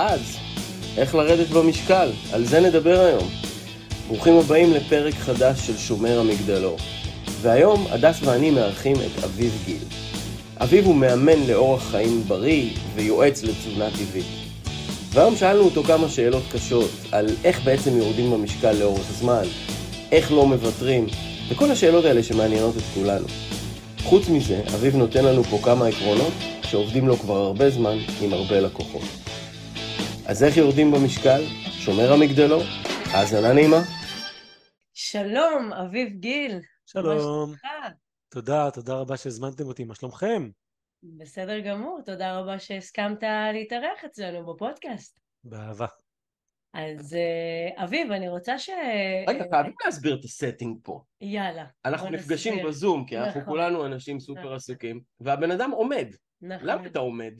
אז, איך לרדת במשקל? על זה נדבר היום. ברוכים הבאים לפרק חדש של שומר המגדלור. והיום הדס ואני מארחים את אביב גיל. אביב הוא מאמן לאורח חיים בריא ויועץ לתזונה טבעית. והיום שאלנו אותו כמה שאלות קשות על איך בעצם יורדים במשקל לאורך זמן, איך לא מוותרים, וכל השאלות האלה שמעניינות את כולנו. חוץ מזה, אביב נותן לנו פה כמה עקרונות שעובדים לו כבר הרבה זמן עם הרבה לקוחות. אז איך יורדים במשקל? שומר המגדלו? האזנה נעימה. שלום, אביב גיל. שלום. תודה, תודה רבה שהזמנתם אותי. מה שלומכם? בסדר גמור, תודה רבה שהסכמת להתארח אצלנו בפודקאסט. באהבה. אז אה, אביב, אני רוצה ש... רגע, חייבים להסביר את הסטינג פה. יאללה. אנחנו נפגשים. בזום, כי אנחנו נכון. כולנו אנשים סופר נכון. עסוקים, והבן אדם עומד. נכון. למה אתה עומד?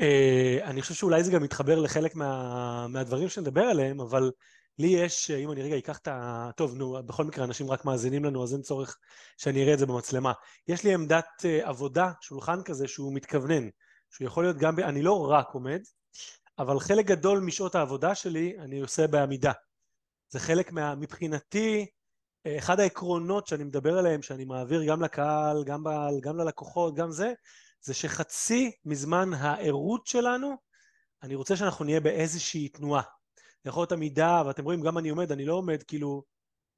אה, אני חושב שאולי זה גם מתחבר לחלק מה, מהדברים שנדבר עליהם, אבל לי יש, אם אני רגע אקח את ה... טוב, נו, בכל מקרה אנשים רק מאזינים לנו, אז אין צורך שאני אראה את זה במצלמה. יש לי עמדת אה, עבודה, שולחן כזה, שהוא מתכוונן, שהוא יכול להיות גם... ב... אני לא רק עומד, אבל חלק גדול משעות העבודה שלי אני עושה בעמידה. זה חלק מה... מבחינתי, אה, אחד העקרונות שאני מדבר עליהם, שאני מעביר גם לקהל, גם, ב... גם ללקוחות, גם זה, זה שחצי מזמן הערות שלנו, אני רוצה שאנחנו נהיה באיזושהי תנועה. זה יכול להיות עמידה, ואתם רואים, גם אני עומד, אני לא עומד כאילו,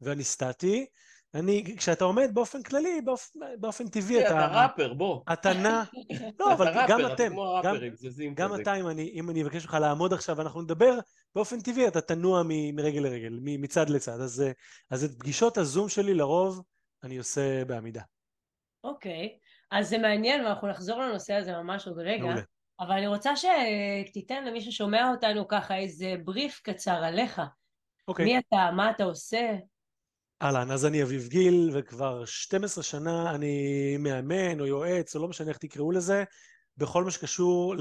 ואני סטטי. אני, כשאתה עומד באופן כללי, באופן, באופן טבעי, אתה אתה... ראפר, בוא. אתה נע... לא, אבל אתה גם ראפר, אתם, אתה כמו גם, הראפרים, זזים גם. אתה, אם אני, אם אני אבקש ממך לעמוד עכשיו ואנחנו נדבר, באופן טבעי אתה תנוע מ- מרגל לרגל, מ- מצד לצד. אז, אה, אז את פגישות הזום שלי לרוב אני עושה בעמידה. אוקיי, אז זה מעניין, ואנחנו נחזור לנושא הזה ממש עוד רגע. מעולה. אבל אני רוצה שתיתן למי ששומע אותנו ככה איזה בריף קצר עליך. אוקיי. מי אתה, מה אתה עושה? אהלן, אז אני אביב גיל, וכבר 12 שנה אני מאמן או יועץ, או לא משנה איך תקראו לזה, בכל מה שקשור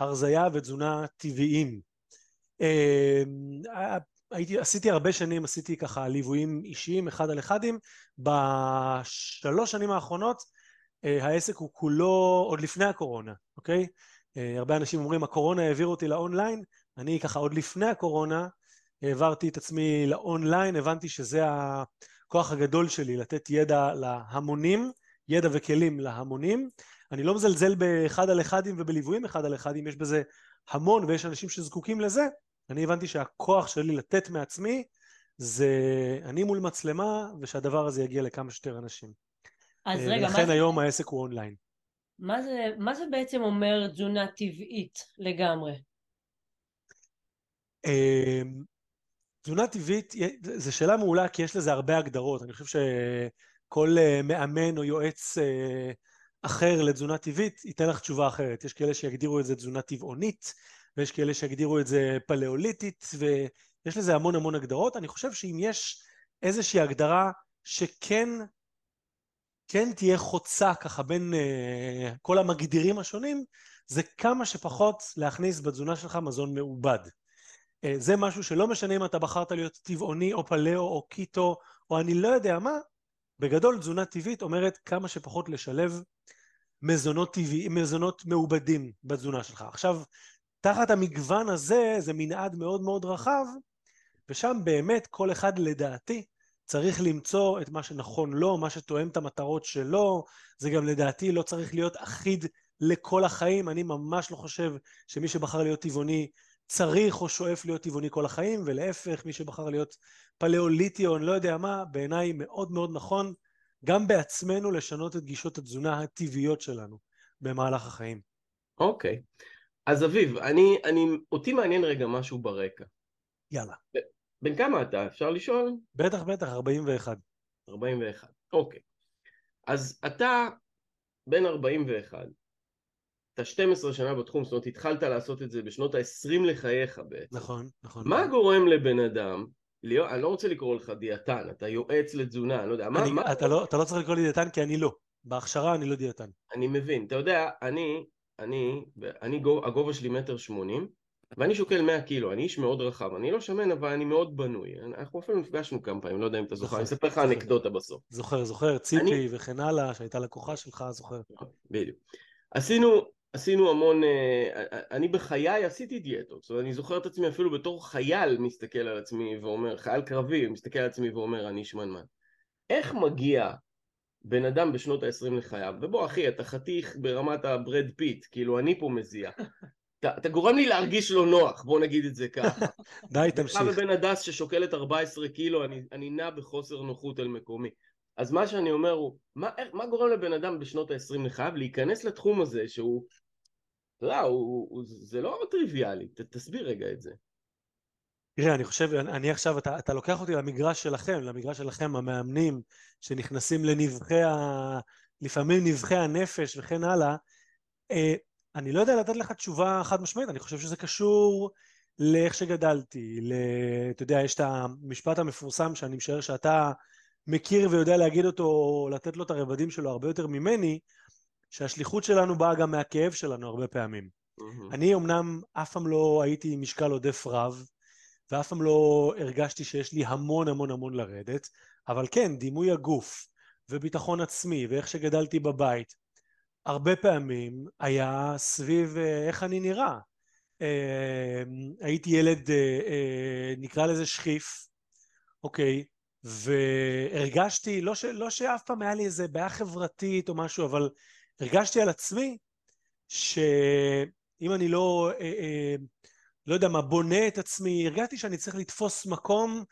להרזייה ותזונה טבעיים. אה, הייתי, עשיתי הרבה שנים, עשיתי ככה ליוויים אישיים, אחד על אחדים. בשלוש שנים האחרונות העסק הוא כולו עוד לפני הקורונה, אוקיי? אה, הרבה אנשים אומרים, הקורונה העביר אותי לאונליין, אני ככה עוד לפני הקורונה העברתי את עצמי לאונליין, הבנתי שזה הכוח הגדול שלי, לתת ידע להמונים, ידע וכלים להמונים. אני לא מזלזל באחד על אחדים ובליוויים אחד על אחדים, יש בזה המון ויש אנשים שזקוקים לזה. אני הבנתי שהכוח שלי לתת מעצמי זה אני מול מצלמה ושהדבר הזה יגיע לכמה שיותר אנשים. אז אה, רגע, מה ולכן זה, היום העסק הוא אונליין. מה, זה, מה זה בעצם אומר תזונה טבעית לגמרי? אה, תזונה טבעית, זו שאלה מעולה כי יש לזה הרבה הגדרות. אני חושב שכל אה, מאמן או יועץ אה, אחר לתזונה טבעית ייתן לך תשובה אחרת. יש כאלה שיגדירו את זה תזונה טבעונית, ויש כאלה שיגדירו את זה פלאוליטית, ויש לזה המון המון הגדרות. אני חושב שאם יש איזושהי הגדרה שכן כן תהיה חוצה ככה בין uh, כל המגדירים השונים, זה כמה שפחות להכניס בתזונה שלך מזון מעובד. Uh, זה משהו שלא משנה אם אתה בחרת להיות טבעוני או פלאו או קיטו או אני לא יודע מה, בגדול תזונה טבעית אומרת כמה שפחות לשלב מזונות טבעיים, מזונות מעובדים בתזונה שלך. עכשיו, תחת המגוון הזה, זה מנעד מאוד מאוד רחב, ושם באמת כל אחד לדעתי צריך למצוא את מה שנכון לו, מה שתואם את המטרות שלו, זה גם לדעתי לא צריך להיות אחיד לכל החיים, אני ממש לא חושב שמי שבחר להיות טבעוני צריך או שואף להיות טבעוני כל החיים, ולהפך, מי שבחר להיות פלאוליטי או אני לא יודע מה, בעיניי מאוד מאוד נכון גם בעצמנו לשנות את גישות התזונה הטבעיות שלנו במהלך החיים. אוקיי. אז אביב, אני, אני, אותי מעניין רגע משהו ברקע. יאללה. בן כמה אתה? אפשר לשאול? בטח, בטח, 41. 41. אוקיי. אז אתה בן 41, אתה 12 שנה בתחום, זאת אומרת התחלת לעשות את זה בשנות ה-20 לחייך בעצם. נכון, נכון. מה גורם לבן אדם, להיות, אני לא רוצה לקרוא לך דיאטן, אתה יועץ לתזונה, אני לא יודע, מה, אני, מה, אתה, לא, אתה לא צריך לקרוא לי דיאטן כי אני לא. בהכשרה אני לא דיאטן. אני מבין, אתה יודע, אני, אני, אני גו- הגובה שלי מטר שמונים, ואני שוקל 100 קילו, אני איש מאוד רחב, אני לא שמן אבל אני מאוד בנוי, אנחנו אפילו נפגשנו כמה פעמים, לא יודע אם אתה זוכר, אני אספר לך. אנקדוטה בסוף. זוכר, זוכר, ציפי אני- וכן הלאה, שהייתה לקוחה שלך, זוכר. בדיוק. עשינו, עשינו המון, אה, אני בחיי עשיתי דיאטות, זאת אומרת אני זוכר את עצמי אפילו בתור חייל מסתכל על עצמי ואומר, חייל קרבי מסתכל על עצמי ואומר אני שמנמן. איך מגיע בן אדם בשנות ה-20 לחייו, ובוא אחי אתה חתיך ברמת הברד פיט, כאילו אני פה מזיע, אתה, אתה גורם לי להרגיש לא נוח, בוא נגיד את זה ככה. די תמשיך. אתה ובן הדס ששוקלת 14 קילו, אני, אני נע בחוסר נוחות על מקומי. אז מה שאני אומר הוא, מה, מה גורם לבן אדם בשנות ה-20 לחייו להיכנס לתחום הזה שהוא אתה יודע, זה לא טריוויאלי, ת, תסביר רגע את זה. תראה, אני חושב, אני עכשיו, אתה, אתה לוקח אותי למגרש שלכם, למגרש שלכם, המאמנים, שנכנסים לנבחי ה... לפעמים נבחי הנפש וכן הלאה. אני לא יודע לתת לך תשובה חד משמעית, אני חושב שזה קשור לאיך שגדלתי, ל... אתה יודע, יש את המשפט המפורסם שאני משער שאתה מכיר ויודע להגיד אותו, לתת לו את הרבדים שלו הרבה יותר ממני, שהשליחות שלנו באה גם מהכאב שלנו הרבה פעמים. Mm-hmm. אני אמנם אף פעם לא הייתי עם משקל עודף רב, ואף פעם לא הרגשתי שיש לי המון המון המון לרדת, אבל כן, דימוי הגוף, וביטחון עצמי, ואיך שגדלתי בבית, הרבה פעמים היה סביב אה, איך אני נראה. אה, הייתי ילד, אה, נקרא לזה שכיף, אוקיי, והרגשתי, לא, ש, לא שאף פעם היה לי איזה בעיה חברתית או משהו, אבל הרגשתי על עצמי שאם אני לא, לא יודע מה, בונה את עצמי, הרגשתי שאני צריך לתפוס מקום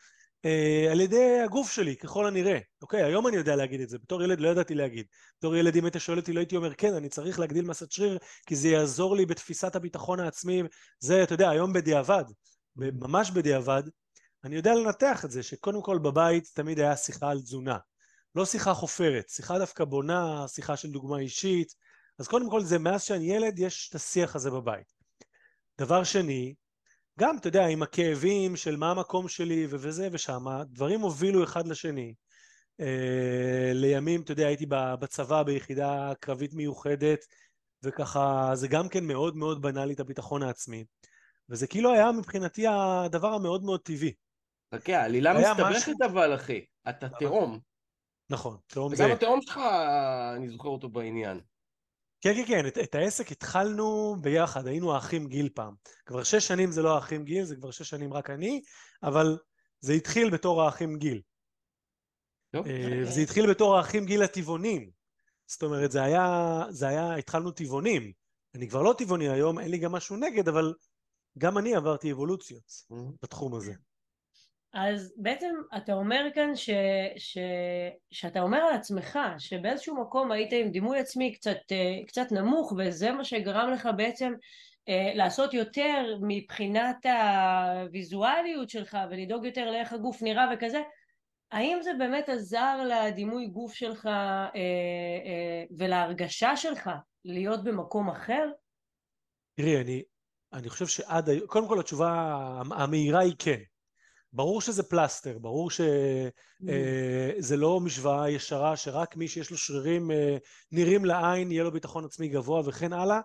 אה, על ידי הגוף שלי, ככל הנראה. אוקיי, היום אני יודע להגיד את זה, בתור ילד לא ידעתי להגיד. בתור ילד אם היית שואל אותי לא הייתי אומר כן, אני צריך להגדיל מסת שריר, כי זה יעזור לי בתפיסת הביטחון העצמי. זה, אתה יודע, היום בדיעבד, ממש בדיעבד, אני יודע לנתח את זה, שקודם כל בבית תמיד היה שיחה על תזונה. לא שיחה חופרת, שיחה דווקא בונה, שיחה של דוגמה אישית. אז קודם כל זה מאז שאני ילד יש את השיח הזה בבית. דבר שני, גם, אתה יודע, עם הכאבים של מה המקום שלי וזה ושם, דברים הובילו אחד לשני. אה, לימים, אתה יודע, הייתי בצבא ביחידה קרבית מיוחדת, וככה, זה גם כן מאוד מאוד בנה לי את הביטחון העצמי. וזה כאילו היה מבחינתי הדבר המאוד מאוד טבעי. חכה, העלילה מסתבכת אבל, אחי. אתה תהום. נכון, תהום זה... וגם התהום שלך, אני זוכר אותו בעניין. כן, כן, כן, את, את העסק התחלנו ביחד, היינו האחים גיל פעם. כבר שש שנים זה לא האחים גיל, זה כבר שש שנים רק אני, אבל זה התחיל בתור האחים גיל. אה, וזה התחיל בתור האחים גיל הטבעונים. זאת אומרת, זה היה, זה היה, התחלנו טבעונים. אני כבר לא טבעוני היום, אין לי גם משהו נגד, אבל גם אני עברתי אבולוציות בתחום הזה. אז בעצם אתה אומר כאן ש, ש, שאתה אומר על עצמך שבאיזשהו מקום היית עם דימוי עצמי קצת, אה, קצת נמוך וזה מה שגרם לך בעצם אה, לעשות יותר מבחינת הוויזואליות שלך ולדאוג יותר לאיך הגוף נראה וכזה האם זה באמת עזר לדימוי גוף שלך אה, ולהרגשה שלך להיות במקום אחר? תראי, אני, אני חושב שעד היום, קודם כל התשובה המהירה היא כן. ברור שזה פלסטר, ברור שזה mm. אה, לא משוואה ישרה שרק מי שיש לו שרירים אה, נראים לעין יהיה לו ביטחון עצמי גבוה וכן הלאה.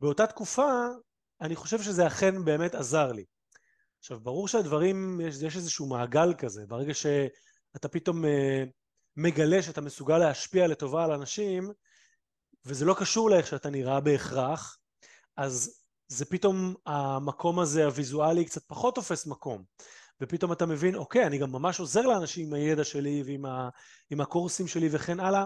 באותה תקופה אני חושב שזה אכן באמת עזר לי. עכשיו ברור שהדברים, יש, יש איזשהו מעגל כזה, ברגע שאתה פתאום אה, מגלה שאתה מסוגל להשפיע לטובה על אנשים וזה לא קשור לאיך שאתה נראה בהכרח, אז זה פתאום המקום הזה הוויזואלי קצת פחות תופס מקום. ופתאום אתה מבין, אוקיי, אני גם ממש עוזר לאנשים עם הידע שלי ועם ה, עם הקורסים שלי וכן הלאה.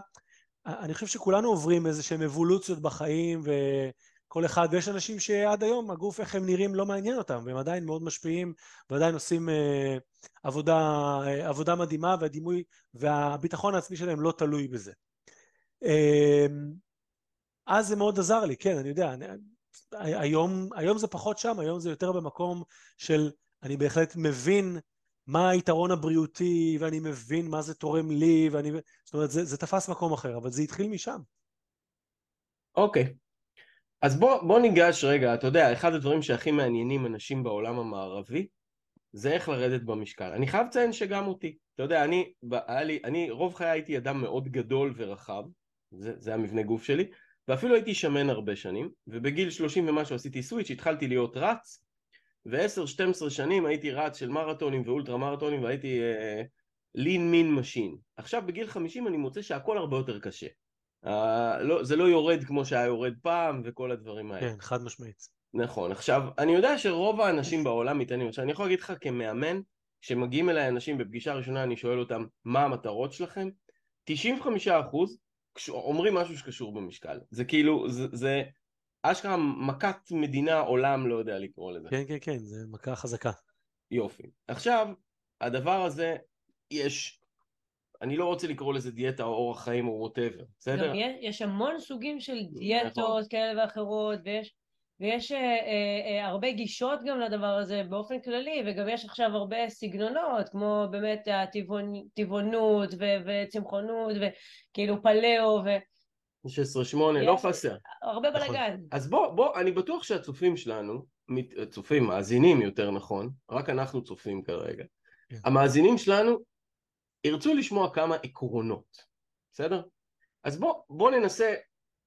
אני חושב שכולנו עוברים איזה שהם אבולוציות בחיים וכל אחד, ויש אנשים שעד היום הגוף איך הם נראים לא מעניין אותם והם עדיין מאוד משפיעים ועדיין עושים אה, עבודה, אה, עבודה מדהימה והדימוי והביטחון העצמי שלהם לא תלוי בזה. אה, אז זה מאוד עזר לי, כן, אני יודע, אני, היום, היום זה פחות שם, היום זה יותר במקום של אני בהחלט מבין מה היתרון הבריאותי, ואני מבין מה זה תורם לי, ואני... זאת אומרת, זה, זה תפס מקום אחר, אבל זה התחיל משם. אוקיי. Okay. אז בוא, בוא ניגש רגע, אתה יודע, אחד הדברים שהכי מעניינים אנשים בעולם המערבי, זה איך לרדת במשקל. אני חייב לציין שגם אותי. אתה יודע, אני, לי, אני רוב חיי הייתי אדם מאוד גדול ורחב, זה, זה המבנה גוף שלי, ואפילו הייתי שמן הרבה שנים, ובגיל 30 ומשהו עשיתי switch, התחלתי להיות רץ, ו-10-12 שנים הייתי רץ של מרתונים ואולטרה מרתונים והייתי lean mean machine. עכשיו בגיל 50 אני מוצא שהכל הרבה יותר קשה. אה, לא, זה לא יורד כמו שהיה יורד פעם וכל הדברים האלה. כן, חד משמעית. נכון. עכשיו, אני יודע שרוב האנשים בעולם מתעניינים. עכשיו, אני יכול להגיד לך כמאמן, כשמגיעים אליי אנשים בפגישה ראשונה, אני שואל אותם, מה המטרות שלכם? 95 אחוז אומרים משהו שקשור במשקל. זה כאילו, זה, זה אשכרה מכת מדינה, עולם, לא יודע לקרוא לזה. כן, כן, כן, זה מכה חזקה. יופי. עכשיו, הדבר הזה, יש, אני לא רוצה לקרוא לזה דיאטה או אורח חיים או ווטאבר, בסדר? יש, יש המון סוגים של דיאטות נכון. כאלה ואחרות, ויש, ויש אה, אה, אה, הרבה גישות גם לדבר הזה באופן כללי, וגם יש עכשיו הרבה סגנונות, כמו באמת הטבעונות וצמחונות, וכאילו פלאו, ו... 16-8, לא חסר. הרבה נכון. בלאגן. אז בוא, בוא, אני בטוח שהצופים שלנו, צופים, מאזינים יותר נכון, רק אנחנו צופים כרגע. כן. המאזינים שלנו ירצו לשמוע כמה עקרונות, בסדר? אז בוא, בוא ננסה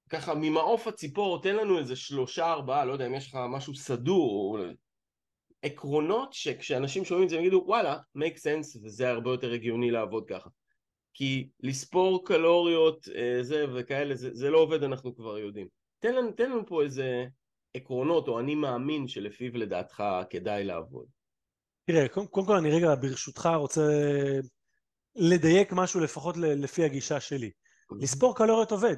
ככה ממעוף הציפור, תן לנו איזה שלושה ארבעה, לא יודע אם יש לך משהו סדור, עקרונות שכשאנשים שומעים את זה הם יגידו וואלה, make sense וזה הרבה יותר הגיוני לעבוד ככה. כי לספור קלוריות אה, זה וכאלה, זה, זה לא עובד, אנחנו כבר יודעים. תן לנו, תן לנו פה איזה עקרונות, או אני מאמין שלפיו לדעתך כדאי לעבוד. תראה, קודם, קודם כל אני רגע ברשותך רוצה לדייק משהו לפחות לפי הגישה שלי. אוקיי. לספור קלוריות עובד.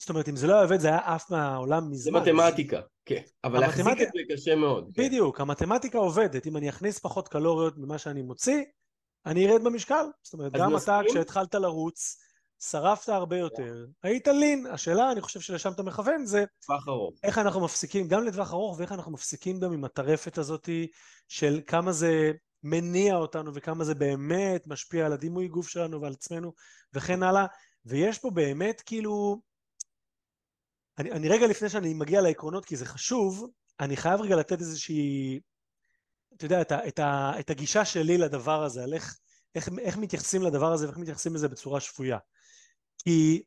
זאת אומרת, אם זה לא היה עובד, זה היה עף מהעולם מזמן. זה מתמטיקה, כן. אבל המתמטיקה... להחזיק את זה קשה מאוד. כן. בדיוק, כן. המתמטיקה עובדת. אם אני אכניס פחות קלוריות ממה שאני מוציא, אני ארד במשקל. זאת אומרת, גם מסכים? אתה, כשהתחלת לרוץ, שרפת הרבה יותר, היית לין. השאלה, אני חושב שלשם אתה מכוון, זה... טווח ארוך. איך אנחנו מפסיקים, גם לטווח ארוך, ואיך אנחנו מפסיקים גם עם הטרפת הזאת של כמה זה מניע אותנו וכמה זה באמת משפיע על הדימוי גוף שלנו ועל עצמנו וכן הלאה. ויש פה באמת כאילו... אני, אני רגע לפני שאני מגיע לעקרונות, כי זה חשוב, אני חייב רגע לתת איזושהי אתה יודע, את, ה, את, ה, את הגישה שלי לדבר הזה, על איך, איך, איך מתייחסים לדבר הזה ואיך מתייחסים לזה בצורה שפויה. כי,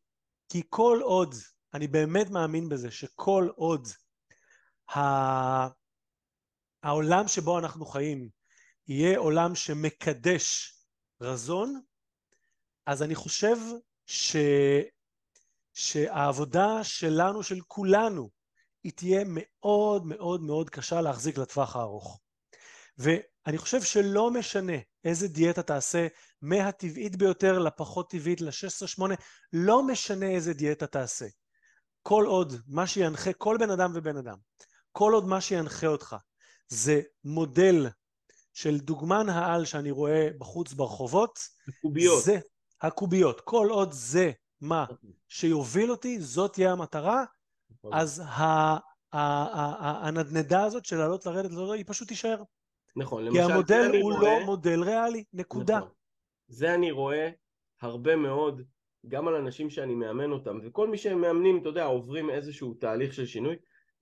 כי כל עוד, אני באמת מאמין בזה, שכל עוד ה, העולם שבו אנחנו חיים יהיה עולם שמקדש רזון, אז אני חושב ש, שהעבודה שלנו, של כולנו, היא תהיה מאוד מאוד מאוד קשה להחזיק לטווח הארוך. ואני חושב שלא משנה איזה דיאטה תעשה, מהטבעית ביותר לפחות טבעית, ל-16-8, לא משנה איזה דיאטה תעשה. כל עוד מה שינחה כל בן אדם ובן אדם, כל עוד מה שינחה אותך זה מודל של דוגמן העל שאני רואה בחוץ ברחובות, הקוביות. זה, הקוביות. כל עוד זה מה שיוביל אותי, זאת תהיה המטרה, נכון. אז הנדנדה הזאת של לעלות לרדת, היא פשוט תישאר. נכון, למשל, כי המודל הוא לא רואה... לא מודל ריאלי, נקודה. נכון. זה אני רואה הרבה מאוד, גם על אנשים שאני מאמן אותם, וכל מי שהם מאמנים, אתה יודע, עוברים איזשהו תהליך של שינוי,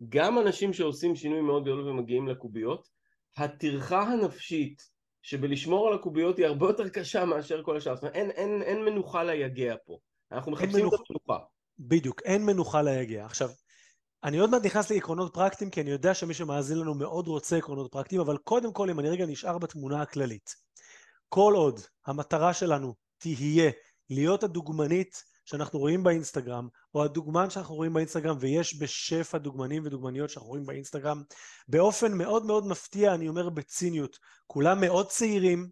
גם אנשים שעושים שינוי מאוד גדול ומגיעים לקוביות, הטרחה הנפשית שבלשמור על הקוביות היא הרבה יותר קשה מאשר כל השאר, זאת אומרת, אין, אין, אין מנוחה ליגע פה, אנחנו מחפשים מנוח... את המנוחה. בדיוק, אין מנוחה ליגע. עכשיו, אני עוד מעט נכנס לעקרונות פרקטיים, כי אני יודע שמי שמאזין לנו מאוד רוצה עקרונות פרקטיים, אבל קודם כל, אם אני רגע נשאר בתמונה הכללית, כל עוד המטרה שלנו תהיה להיות הדוגמנית שאנחנו רואים באינסטגרם, או הדוגמן שאנחנו רואים באינסטגרם, ויש בשפע דוגמנים ודוגמניות שאנחנו רואים באינסטגרם, באופן מאוד מאוד מפתיע, אני אומר בציניות, כולם מאוד צעירים,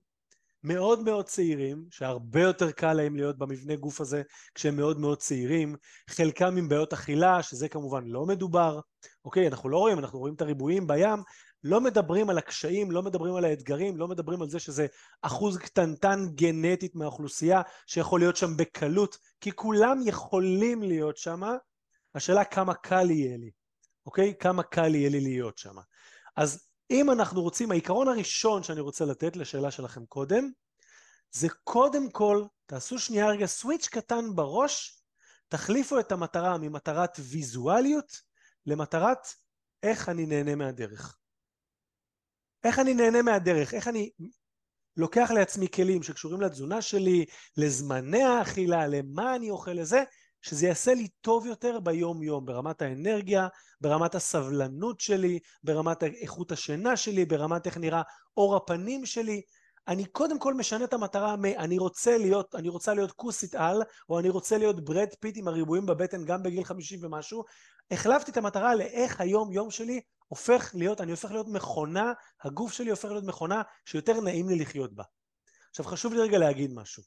מאוד מאוד צעירים, שהרבה יותר קל להם להיות במבנה גוף הזה כשהם מאוד מאוד צעירים, חלקם עם בעיות אכילה, שזה כמובן לא מדובר, אוקיי, אנחנו לא רואים, אנחנו רואים את הריבועים בים, לא מדברים על הקשיים, לא מדברים על האתגרים, לא מדברים על זה שזה אחוז קטנטן גנטית מהאוכלוסייה שיכול להיות שם בקלות, כי כולם יכולים להיות שם, השאלה כמה קל יהיה לי, אוקיי? כמה קל יהיה לי להיות שם. אז אם אנחנו רוצים, העיקרון הראשון שאני רוצה לתת לשאלה שלכם קודם, זה קודם כל, תעשו שנייה רגע סוויץ' קטן בראש, תחליפו את המטרה ממטרת ויזואליות למטרת איך אני נהנה מהדרך. איך אני נהנה מהדרך, איך אני לוקח לעצמי כלים שקשורים לתזונה שלי, לזמני האכילה, למה אני אוכל לזה, שזה יעשה לי טוב יותר ביום יום, ברמת האנרגיה, ברמת הסבלנות שלי, ברמת איכות השינה שלי, ברמת איך נראה אור הפנים שלי. אני קודם כל משנה את המטרה מ- אני רוצה להיות, אני רוצה להיות כוסית על, או אני רוצה להיות ברד פיט עם הריבועים בבטן גם בגיל 50 ומשהו. החלפתי את המטרה לאיך היום יום שלי הופך להיות, אני הופך להיות מכונה, הגוף שלי הופך להיות מכונה שיותר נעים לי לחיות בה. עכשיו חשוב לי רגע להגיד משהו.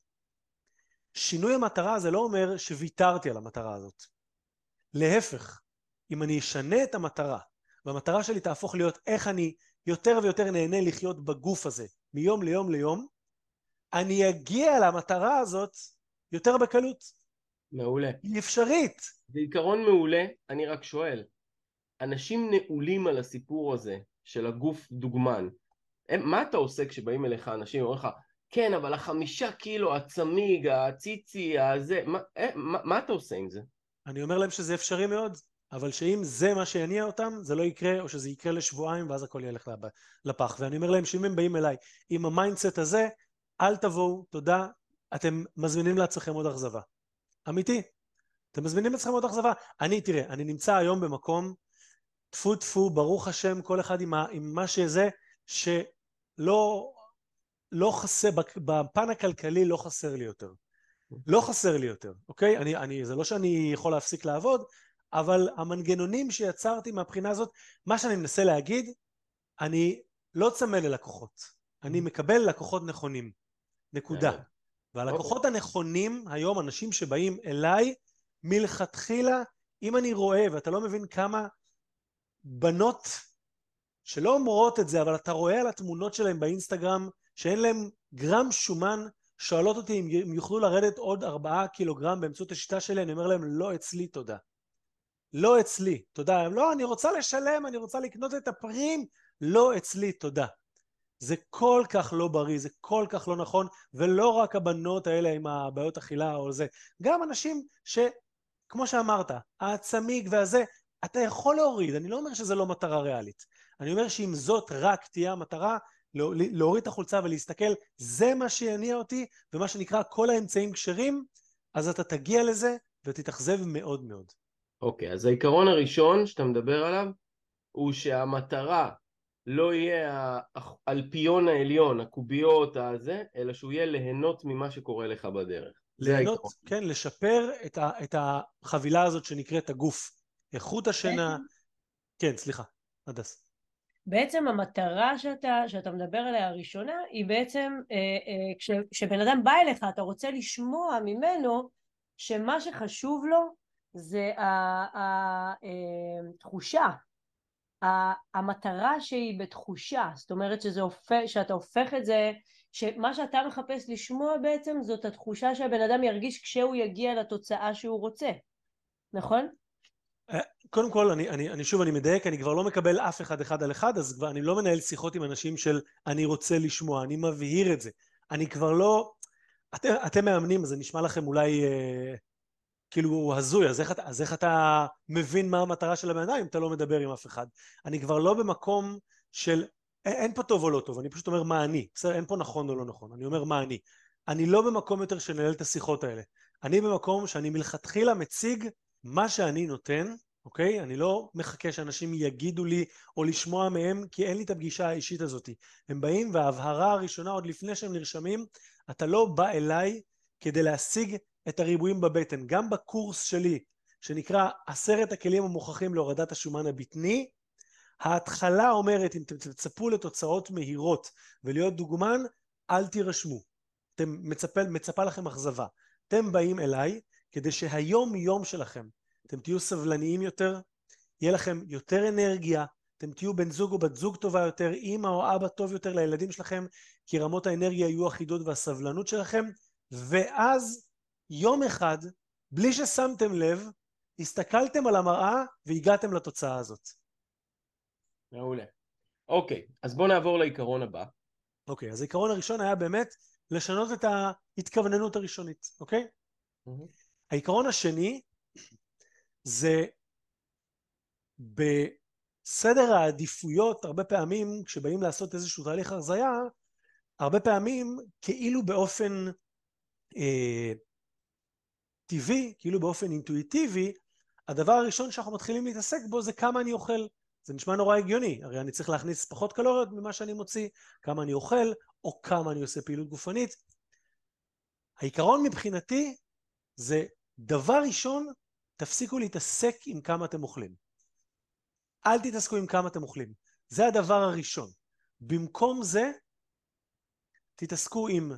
שינוי המטרה זה לא אומר שוויתרתי על המטרה הזאת. להפך, אם אני אשנה את המטרה, והמטרה שלי תהפוך להיות איך אני יותר ויותר נהנה לחיות בגוף הזה, מיום ליום ליום, אני אגיע למטרה הזאת יותר בקלות. מעולה. היא אפשרית. זה עיקרון מעולה, אני רק שואל, אנשים נעולים על הסיפור הזה של הגוף דוגמן, הם, מה אתה עושה כשבאים אליך אנשים ואומרים לך, כן, אבל החמישה קילו, הצמיג, הציצי, הזה, מה, אה, מה, מה אתה עושה עם זה? אני אומר להם שזה אפשרי מאוד, אבל שאם זה מה שיניע אותם, זה לא יקרה, או שזה יקרה לשבועיים ואז הכל ילך לפח. ואני אומר להם שאם הם באים אליי עם ה mindset הזה, אל תבואו, תודה, אתם מזמינים לעצמכם עוד אכזבה. אמיתי. אתם מזמינים לעצמכם עוד אכזבה. אני, תראה, אני נמצא היום במקום, טפו טפו, ברוך השם, כל אחד עם, ה, עם מה שזה, שלא לא חסר, בפן הכלכלי לא חסר לי יותר. לא חסר לי יותר, אוקיי? אני, אני, זה לא שאני יכול להפסיק לעבוד, אבל המנגנונים שיצרתי מהבחינה הזאת, מה שאני מנסה להגיד, אני לא צמא ללקוחות. אני מקבל לקוחות נכונים. נקודה. והלקוחות הנכונים היום, אנשים שבאים אליי, מלכתחילה, אם אני רואה, ואתה לא מבין כמה בנות שלא אומרות את זה, אבל אתה רואה על התמונות שלהם באינסטגרם, שאין להם גרם שומן, שואלות אותי אם הם יוכלו לרדת עוד ארבעה קילוגרם באמצעות השיטה שלי, אני אומר להם, לא אצלי תודה. לא אצלי, תודה. הם לא, אני רוצה לשלם, אני רוצה לקנות את הפרים, לא אצלי, תודה. זה כל כך לא בריא, זה כל כך לא נכון, ולא רק הבנות האלה עם הבעיות אכילה או זה, גם אנשים ש... כמו שאמרת, הצמיג והזה, אתה יכול להוריד, אני לא אומר שזה לא מטרה ריאלית. אני אומר שאם זאת רק תהיה המטרה, להוריד את החולצה ולהסתכל, זה מה שיניע אותי, ומה שנקרא כל האמצעים כשרים, אז אתה תגיע לזה ותתאכזב מאוד מאוד. אוקיי, אז העיקרון הראשון שאתה מדבר עליו, הוא שהמטרה לא יהיה האלפיון העליון, הקוביות הזה, אלא שהוא יהיה ליהנות ממה שקורה לך בדרך. ליהנות. כן, לשפר את, ה, את החבילה הזאת שנקראת הגוף. איכות השינה, כן, סליחה, הדס. בעצם המטרה שאתה, שאתה מדבר עליה הראשונה היא בעצם אה, אה, כש, כשבן אדם בא אליך אתה רוצה לשמוע ממנו שמה שחשוב לו זה התחושה, המטרה שהיא בתחושה, זאת אומרת שזה הופך, שאתה הופך את זה, שמה שאתה מחפש לשמוע בעצם זאת התחושה שהבן אדם ירגיש כשהוא יגיע לתוצאה שהוא רוצה, נכון? קודם כל, אני, אני, אני שוב, אני מדייק, אני כבר לא מקבל אף אחד אחד על אחד, אז כבר אני לא מנהל שיחות עם אנשים של אני רוצה לשמוע, אני מבהיר את זה. אני כבר לא... אתם, אתם מאמנים, זה נשמע לכם אולי אה, כאילו הזוי, אז איך, אז איך אתה מבין מה המטרה של הבן אדם אם אתה לא מדבר עם אף אחד? אני כבר לא במקום של... אין פה טוב או לא טוב, אני פשוט אומר מה אני. בסדר, אין פה נכון או לא נכון, אני אומר מה אני. אני לא במקום יותר שננהל את השיחות האלה. אני במקום שאני מלכתחילה מציג מה שאני נותן, אוקיי? אני לא מחכה שאנשים יגידו לי או לשמוע מהם, כי אין לי את הפגישה האישית הזאת. הם באים וההבהרה הראשונה, עוד לפני שהם נרשמים, אתה לא בא אליי כדי להשיג את הריבועים בבטן. גם בקורס שלי, שנקרא עשרת הכלים המוכחים להורדת השומן הבטני, ההתחלה אומרת, אם אתם תצפו לתוצאות מהירות ולהיות דוגמן, אל תירשמו. אתם מצפה, מצפה לכם אכזבה. אתם באים אליי כדי שהיום יום שלכם אתם תהיו סבלניים יותר, יהיה לכם יותר אנרגיה, אתם תהיו בן זוג או בת זוג טובה יותר, אימא או אבא טוב יותר לילדים שלכם, כי רמות האנרגיה יהיו אחידות והסבלנות שלכם, ואז יום אחד, בלי ששמתם לב, הסתכלתם על המראה והגעתם לתוצאה הזאת. מעולה. אוקיי, אז בואו נעבור לעיקרון הבא. אוקיי, אז העיקרון הראשון היה באמת לשנות את ההתכווננות הראשונית, אוקיי? העיקרון השני זה בסדר העדיפויות, הרבה פעמים כשבאים לעשות איזשהו תהליך הרזייה, הרבה פעמים כאילו באופן אה, טבעי, כאילו באופן אינטואיטיבי, הדבר הראשון שאנחנו מתחילים להתעסק בו זה כמה אני אוכל. זה נשמע נורא הגיוני, הרי אני צריך להכניס פחות קלוריות ממה שאני מוציא, כמה אני אוכל, או כמה אני עושה פעילות גופנית. העיקרון מבחינתי זה דבר ראשון, תפסיקו להתעסק עם כמה אתם אוכלים. אל תתעסקו עם כמה אתם אוכלים. זה הדבר הראשון. במקום זה, תתעסקו עם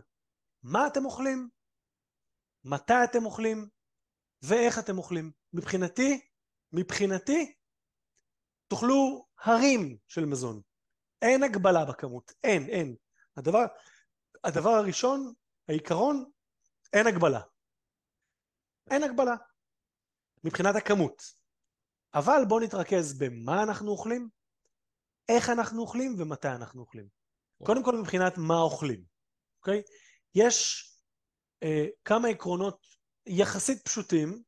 מה אתם אוכלים, מתי אתם אוכלים ואיך אתם אוכלים. מבחינתי, מבחינתי, תאכלו הרים של מזון. אין הגבלה בכמות, אין, אין. הדבר, הדבר הראשון, העיקרון, אין הגבלה. אין הגבלה. מבחינת הכמות. אבל בואו נתרכז במה אנחנו אוכלים, איך אנחנו אוכלים ומתי אנחנו אוכלים. קודם כל מבחינת מה אוכלים, אוקיי? יש אה, כמה עקרונות יחסית פשוטים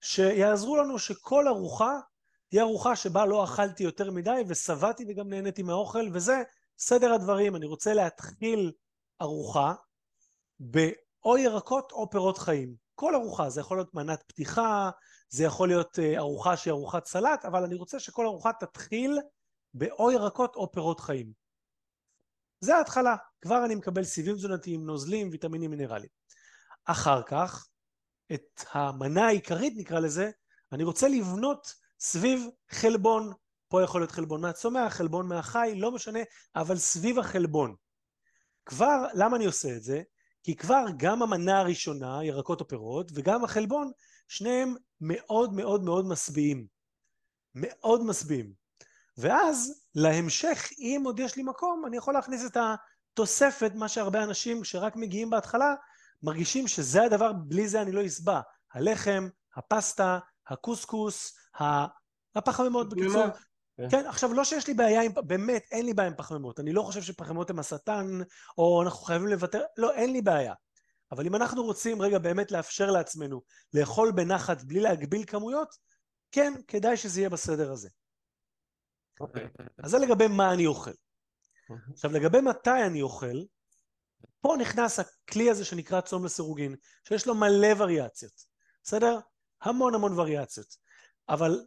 שיעזרו לנו שכל ארוחה תהיה ארוחה שבה לא אכלתי יותר מדי ושבעתי וגם נהניתי מהאוכל וזה סדר הדברים. אני רוצה להתחיל ארוחה באו ירקות או פירות חיים. כל ארוחה, זה יכול להיות מנת פתיחה, זה יכול להיות אה, ארוחה שהיא ארוחת סלט, אבל אני רוצה שכל ארוחה תתחיל באו ירקות או פירות חיים. זה ההתחלה, כבר אני מקבל סיבים תזונתיים, נוזלים, ויטמינים מינרליים. אחר כך, את המנה העיקרית נקרא לזה, אני רוצה לבנות סביב חלבון, פה יכול להיות חלבון מהצומח, חלבון מהחי, לא משנה, אבל סביב החלבון. כבר, למה אני עושה את זה? כי כבר גם המנה הראשונה, ירקות או פירות, וגם החלבון, שניהם מאוד מאוד מאוד משביעים. מאוד משביעים. ואז להמשך, אם עוד יש לי מקום, אני יכול להכניס את התוספת, מה שהרבה אנשים שרק מגיעים בהתחלה, מרגישים שזה הדבר, בלי זה אני לא אסבע. הלחם, הפסטה, הקוסקוס, הפחמימות בקיצור. כן. כן, עכשיו לא שיש לי בעיה עם, באמת אין לי בעיה עם פחמימות, אני לא חושב שפחמימות הם השטן, או אנחנו חייבים לוותר, לא, אין לי בעיה. אבל אם אנחנו רוצים רגע באמת לאפשר לעצמנו לאכול בנחת בלי להגביל כמויות, כן, כדאי שזה יהיה בסדר הזה. אוקיי. אז זה לגבי מה אני אוכל. עכשיו לגבי מתי אני אוכל, פה נכנס הכלי הזה שנקרא צום לסירוגין, שיש לו מלא וריאציות, בסדר? המון המון וריאציות. אבל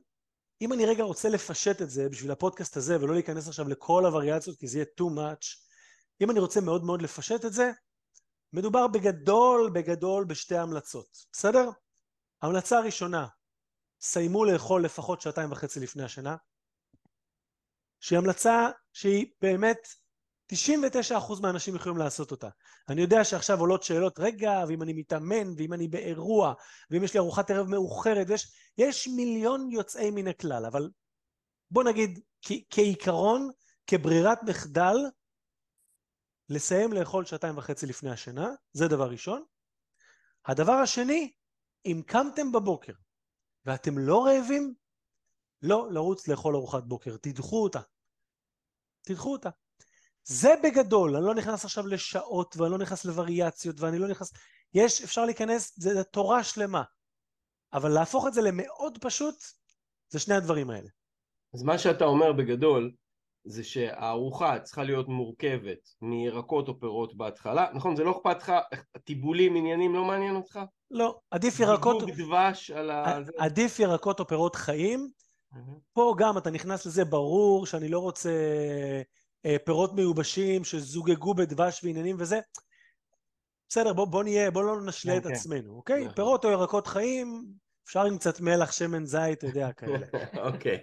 אם אני רגע רוצה לפשט את זה בשביל הפודקאסט הזה ולא להיכנס עכשיו לכל הווריאציות כי זה יהיה too much, אם אני רוצה מאוד מאוד לפשט את זה, מדובר בגדול בגדול בשתי המלצות, בסדר? המלצה הראשונה, סיימו לאכול לפחות שעתיים וחצי לפני השינה, שהיא המלצה שהיא באמת 99% מהאנשים יכולים לעשות אותה. אני יודע שעכשיו עולות שאלות, רגע, ואם אני מתאמן, ואם אני באירוע, ואם יש לי ארוחת ערב מאוחרת, ויש יש מיליון יוצאי מן הכלל, אבל בוא נגיד, כ- כעיקרון, כברירת מחדל, לסיים לאכול שעתיים וחצי לפני השינה, זה דבר ראשון. הדבר השני, אם קמתם בבוקר ואתם לא רעבים, לא לרוץ לאכול ארוחת בוקר, תדחו אותה. תדחו אותה. זה בגדול, אני לא נכנס עכשיו לשעות ואני לא נכנס לווריאציות ואני לא נכנס... יש, אפשר להיכנס, זה תורה שלמה. אבל להפוך את זה למאוד פשוט, זה שני הדברים האלה. אז מה שאתה אומר בגדול, זה שהארוחה צריכה להיות מורכבת מירקות או פירות בהתחלה, נכון? זה לא אכפת לך, טיבולים, עניינים, לא מעניין אותך? לא, עדיף ירקות... דיבוק דבש על ה... עדיף ירקות או פירות חיים. פה גם אתה נכנס לזה ברור שאני לא רוצה פירות מיובשים שזוגגו בדבש ועניינים וזה. בסדר, בוא, בוא נהיה, בוא לא נשלה okay. את אוקיי. עצמנו, אוקיי? Okay? נכון. פירות או ירקות חיים, אפשר עם קצת מלח, שמן זית, אתה יודע, כאלה. אוקיי,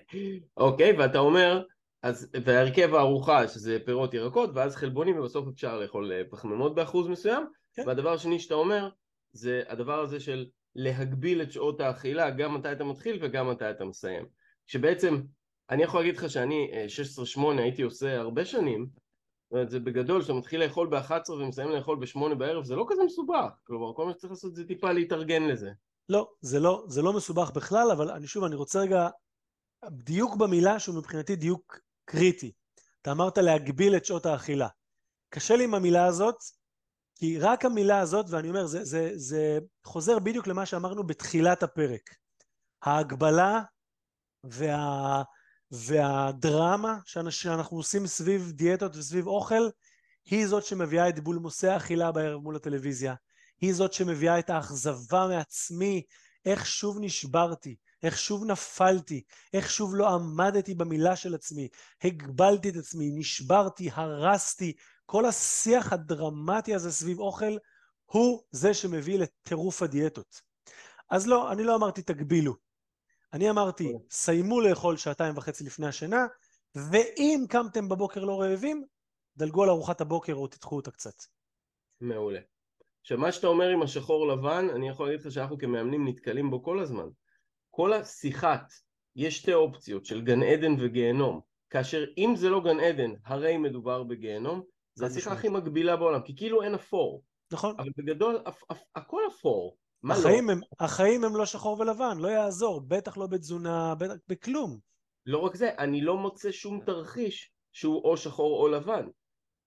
אוקיי, ואתה אומר, אז, והרכב הארוחה, שזה פירות ירקות, ואז חלבונים, ובסוף אפשר לאכול אה, פחמימות באחוז מסוים. כן. והדבר השני שאתה אומר, זה הדבר הזה של להגביל את שעות האכילה, גם מתי אתה מתחיל וגם מתי אתה מסיים. שבעצם אני יכול להגיד לך שאני 16-8 אה, הייתי עושה הרבה שנים, זאת אומרת זה בגדול, שאתה מתחיל לאכול ב-11 ומסיים לאכול ב-8 בערב, זה לא כזה מסובך, כלומר כל מה שצריך לעשות זה טיפה להתארגן לזה. לא, זה לא, זה לא מסובך בכלל, אבל אני שוב, אני רוצה רגע דיוק במילה שהוא מבחינתי דיוק קריטי. אתה אמרת להגביל את שעות האכילה. קשה לי עם המילה הזאת, כי רק המילה הזאת, ואני אומר, זה, זה, זה חוזר בדיוק למה שאמרנו בתחילת הפרק. ההגבלה וה... והדרמה שאנחנו עושים סביב דיאטות וסביב אוכל היא זאת שמביאה את בולמוסי האכילה בערב מול הטלוויזיה. היא זאת שמביאה את האכזבה מעצמי, איך שוב נשברתי, איך שוב נפלתי, איך שוב לא עמדתי במילה של עצמי, הגבלתי את עצמי, נשברתי, הרסתי, כל השיח הדרמטי הזה סביב אוכל הוא זה שמביא לטירוף הדיאטות. אז לא, אני לא אמרתי תגבילו. אני אמרתי, אוקיי. סיימו לאכול שעתיים וחצי לפני השינה, ואם קמתם בבוקר לא רעבים, דלגו על ארוחת הבוקר או תדחו אותה קצת. מעולה. עכשיו, מה שאתה אומר עם השחור לבן, אני יכול להגיד לך שאנחנו כמאמנים נתקלים בו כל הזמן. כל השיחת, יש שתי אופציות של גן עדן וגיהנום. כאשר אם זה לא גן עדן, הרי מדובר בגיהנום, זה השיחה הכי מגבילה בעולם, כי כאילו אין אפור. נכון. אבל בגדול, אפ, אפ, הכל אפור. מה החיים לא? הם, החיים הם לא שחור ולבן, לא יעזור, בטח לא בתזונה, בטח בכלום. לא רק זה, אני לא מוצא שום תרחיש שהוא או שחור או לבן.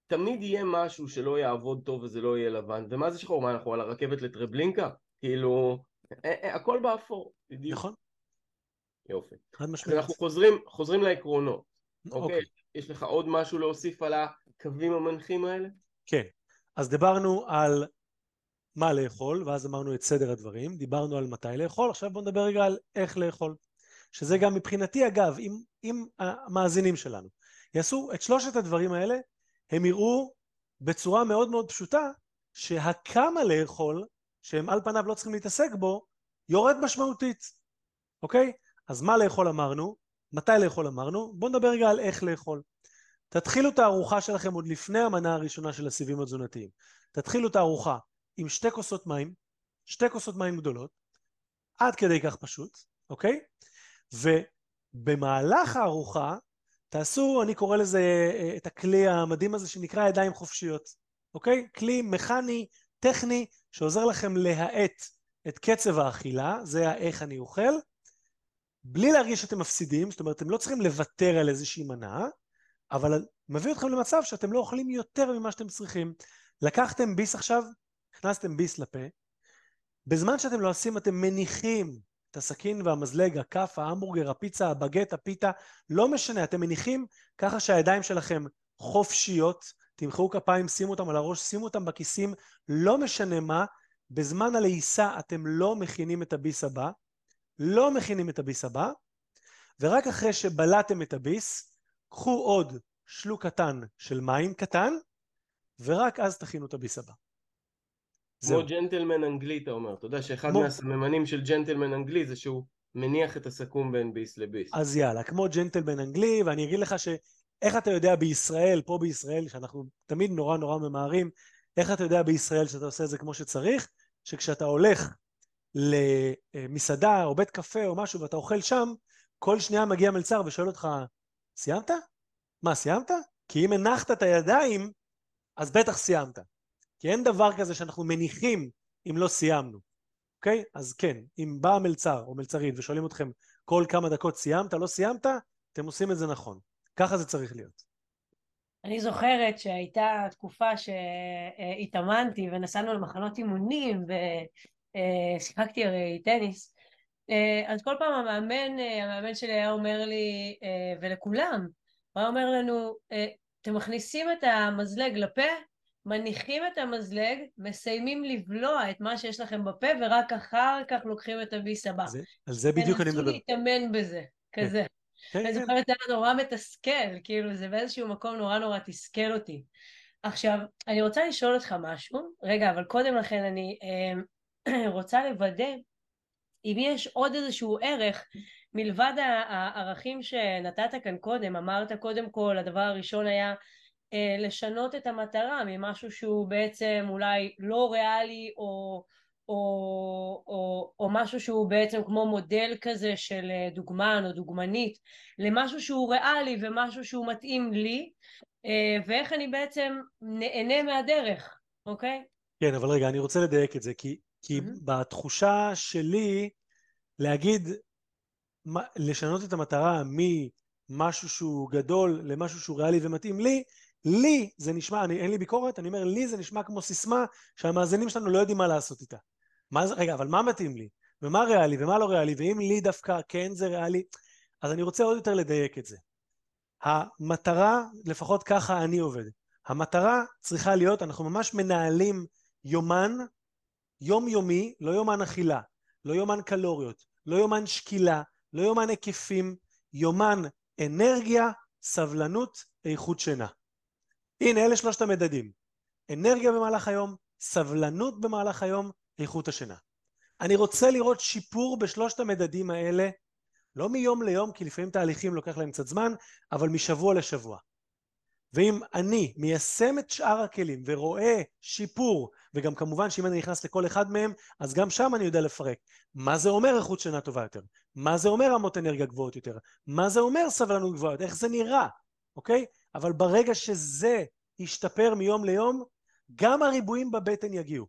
תמיד יהיה משהו שלא יעבוד טוב וזה לא יהיה לבן, ומה זה שחור? מה, אנחנו על הרכבת לטרבלינקה? כאילו, אה, אה, הכל באפור. בדיוק. נכון. יופי. חד משמעית. אנחנו חוזרים, חוזרים לעקרונות. אוקיי. אוקיי. יש לך עוד משהו להוסיף על הקווים המנחים האלה? כן. אז דיברנו על מה לאכול, ואז אמרנו את סדר הדברים, דיברנו על מתי לאכול, עכשיו בואו נדבר רגע על איך לאכול. שזה גם מבחינתי, אגב, אם, אם המאזינים שלנו יעשו את שלושת הדברים האלה, הם יראו בצורה מאוד מאוד פשוטה שהכמה לאכול, שהם על פניו לא צריכים להתעסק בו, יורד משמעותית, אוקיי? אז מה לאכול אמרנו, מתי לאכול אמרנו, בואו נדבר רגע על איך לאכול. תתחילו את הארוחה שלכם עוד לפני המנה הראשונה של הסיבים התזונתיים. תתחילו את הארוחה עם שתי כוסות מים, שתי כוסות מים גדולות, עד כדי כך פשוט, אוקיי? ובמהלך הארוחה תעשו, אני קורא לזה אה, את הכלי המדהים הזה שנקרא ידיים חופשיות, אוקיי? כלי מכני, טכני, שעוזר לכם להאט את קצב האכילה, זה האיך אני אוכל, בלי להרגיש שאתם מפסידים, זאת אומרת, אתם לא צריכים לוותר על איזושהי מנה, אבל מביא אתכם למצב שאתם לא אוכלים יותר ממה שאתם צריכים. לקחתם ביס עכשיו, הכנסתם ביס לפה, בזמן שאתם לא עושים אתם מניחים את הסכין והמזלג, הכף, ההמבורגר, הפיצה, הבגט, הפיתה, לא משנה, אתם מניחים ככה שהידיים שלכם חופשיות, תמחאו כפיים, שימו אותם על הראש, שימו אותם בכיסים, לא משנה מה, בזמן הלעיסה אתם לא מכינים את הביס הבא, לא מכינים את הביס הבא, ורק אחרי שבלעתם את הביס, קחו עוד שלוק קטן של מים קטן, ורק אז תכינו את הביס הבא. כמו ג'נטלמן אנגלי אתה אומר, אתה יודע שאחד כמו... מהסממנים של ג'נטלמן אנגלי זה שהוא מניח את הסכו"ם בין ביס לביס. אז יאללה, כמו ג'נטלמן אנגלי, ואני אגיד לך שאיך אתה יודע בישראל, פה בישראל, שאנחנו תמיד נורא נורא ממהרים, איך אתה יודע בישראל שאתה עושה את זה כמו שצריך? שכשאתה הולך למסעדה או בית קפה או משהו ואתה אוכל שם, כל שנייה מגיע מלצר ושואל אותך, סיימת? מה, סיימת? כי אם הנחת את הידיים, אז בטח סיימת. כי אין דבר כזה שאנחנו מניחים אם לא סיימנו, אוקיי? אז כן, אם בא מלצר או מלצרית ושואלים אתכם כל כמה דקות סיימת, לא סיימת, אתם עושים את זה נכון. ככה זה צריך להיות. אני זוכרת שהייתה תקופה שהתאמנתי ונסענו למחנות אימונים ושיחקתי הרי טניס אז כל פעם המאמן, המאמן שלי היה אומר לי ולכולם, הוא היה אומר לנו אתם מכניסים את המזלג לפה מניחים את המזלג, מסיימים לבלוע את מה שיש לכם בפה, ורק אחר כך לוקחים את הביס הבא. זה, על זה בדיוק אני מדבר. תנסו להתאמן בזה, כן. כזה. כן, אני כן. זוכרת זה היה נורא מתסכל, כאילו זה באיזשהו מקום נורא נורא תסכל אותי. עכשיו, אני רוצה לשאול אותך משהו, רגע, אבל קודם לכן אני אה, רוצה לוודא אם יש עוד איזשהו ערך מלבד הערכים שנתת כאן קודם, אמרת קודם כל, הדבר הראשון היה לשנות את המטרה ממשהו שהוא בעצם אולי לא ריאלי או, או, או, או משהו שהוא בעצם כמו מודל כזה של אה, דוגמן או דוגמנית למשהו שהוא ריאלי ומשהו שהוא מתאים לי אה, ואיך אני בעצם נהנה מהדרך, אוקיי? כן, אבל רגע, אני רוצה לדייק את זה, כי, כי mm-hmm. בתחושה שלי להגיד, לשנות את המטרה ממשהו שהוא גדול למשהו שהוא ריאלי ומתאים לי, לי זה נשמע, אני, אין לי ביקורת, אני אומר, לי זה נשמע כמו סיסמה שהמאזינים שלנו לא יודעים מה לעשות איתה. מה רגע, אבל מה מתאים לי? ומה ריאלי ומה לא ריאלי? ואם לי דווקא כן זה ריאלי? אז אני רוצה עוד יותר לדייק את זה. המטרה, לפחות ככה אני עובד, המטרה צריכה להיות, אנחנו ממש מנהלים יומן יומיומי, לא יומן אכילה, לא יומן קלוריות, לא יומן שקילה, לא יומן היקפים, יומן אנרגיה, סבלנות, איכות שינה. הנה, אלה שלושת המדדים. אנרגיה במהלך היום, סבלנות במהלך היום, איכות השינה. אני רוצה לראות שיפור בשלושת המדדים האלה, לא מיום ליום, כי לפעמים תהליכים לוקח להם קצת זמן, אבל משבוע לשבוע. ואם אני מיישם את שאר הכלים ורואה שיפור, וגם כמובן שאם אני נכנס לכל אחד מהם, אז גם שם אני יודע לפרק. מה זה אומר איכות שינה טובה יותר? מה זה אומר רמות אנרגיה גבוהות יותר? מה זה אומר סבלנות גבוהה יותר? איך זה נראה? אוקיי? אבל ברגע שזה ישתפר מיום ליום, גם הריבועים בבטן יגיעו.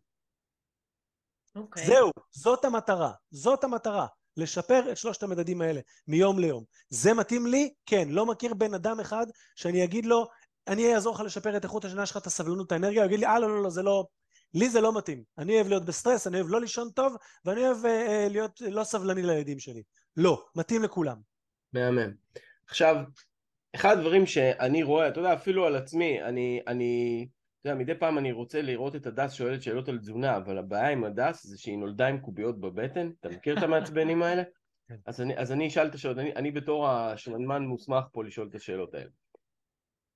אוקיי. זהו, זאת המטרה, זאת המטרה. לשפר את שלושת המדדים האלה מיום ליום. זה מתאים לי? כן. לא מכיר בן אדם אחד שאני אגיד לו, אני אעזור לך לשפר את איכות השינה שלך, את הסבלנות, את האנרגיה, הוא יגיד לי, אה, לא, לא, לא, זה לא... לי זה לא מתאים. אני אוהב להיות בסטרס, אני אוהב לא לישון טוב, ואני אוהב אה, להיות לא סבלני לילדים שלי. לא, מתאים לכולם. מהמם. עכשיו, אחד הדברים שאני רואה, אתה יודע, אפילו על עצמי, אני, אני, אתה יודע, מדי פעם אני רוצה לראות את הדס שואלת שאלות על תזונה, אבל הבעיה עם הדס זה שהיא נולדה עם קוביות בבטן, אתה מכיר את המעצבנים האלה? כן. אז אני, אז אני אשאל את השאלות, אני, אני בתור השמנמן מוסמך פה לשאול את השאלות האלה.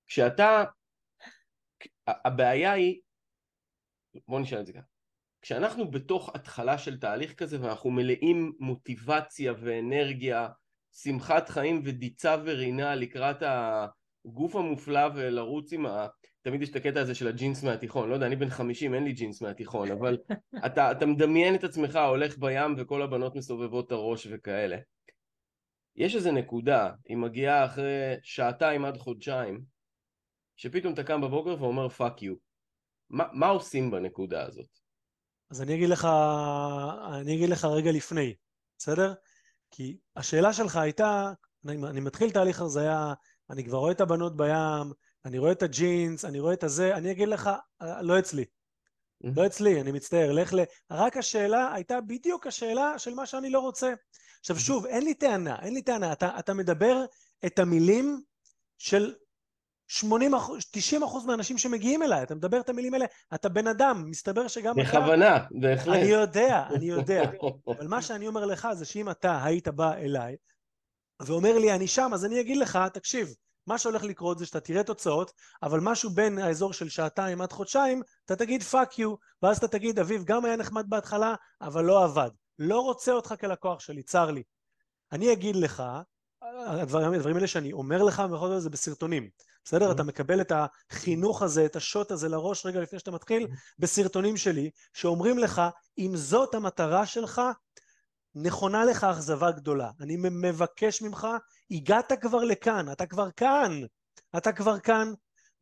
כשאתה, הבעיה היא, בוא נשאל את זה ככה, כשאנחנו בתוך התחלה של תהליך כזה ואנחנו מלאים מוטיבציה ואנרגיה, שמחת חיים ודיצה ורינה לקראת הגוף המופלא ולרוץ עם ה... תמיד יש את הקטע הזה של הג'ינס מהתיכון, לא יודע, אני בן חמישים, אין לי ג'ינס מהתיכון, אבל אתה, אתה מדמיין את עצמך הולך בים וכל הבנות מסובבות את הראש וכאלה. יש איזה נקודה, היא מגיעה אחרי שעתיים עד חודשיים, שפתאום אתה קם בבוקר ואומר fuck you. מה, מה עושים בנקודה הזאת? אז אני אגיד לך, אני אגיד לך רגע לפני, בסדר? כי השאלה שלך הייתה, אני, אני מתחיל תהליך הרזייה, אני כבר רואה את הבנות בים, אני רואה את הג'ינס, אני רואה את הזה, אני אגיד לך, לא אצלי. לא אצלי, אני מצטער, לך ל... רק השאלה הייתה בדיוק השאלה של מה שאני לא רוצה. עכשיו שוב, אין לי טענה, אין לי טענה, אתה, אתה מדבר את המילים של 80 אחוז, 90 אחוז מהאנשים שמגיעים אליי, אתה מדבר את המילים האלה, אתה בן אדם, מסתבר שגם אתה... בכוונה, בהחלט. אני יודע, אני יודע. אבל מה שאני אומר לך זה שאם אתה היית בא אליי ואומר לי אני שם, אז אני אגיד לך, תקשיב, מה שהולך לקרות זה שאתה תראה תוצאות, אבל משהו בין האזור של שעתיים עד חודשיים, אתה תגיד fuck you, ואז אתה תגיד, אביב, גם היה נחמד בהתחלה, אבל לא עבד. לא רוצה אותך כלקוח שלי, צר לי. אני אגיד לך, הדברים, הדברים האלה שאני אומר לך, בכל זאת זה בסרטונים. בסדר? אתה מקבל את החינוך הזה, את השוט הזה לראש רגע לפני שאתה מתחיל, בסרטונים שלי, שאומרים לך, אם זאת המטרה שלך, נכונה לך אכזבה גדולה. אני מבקש ממך, הגעת כבר לכאן, אתה כבר כאן, אתה כבר כאן,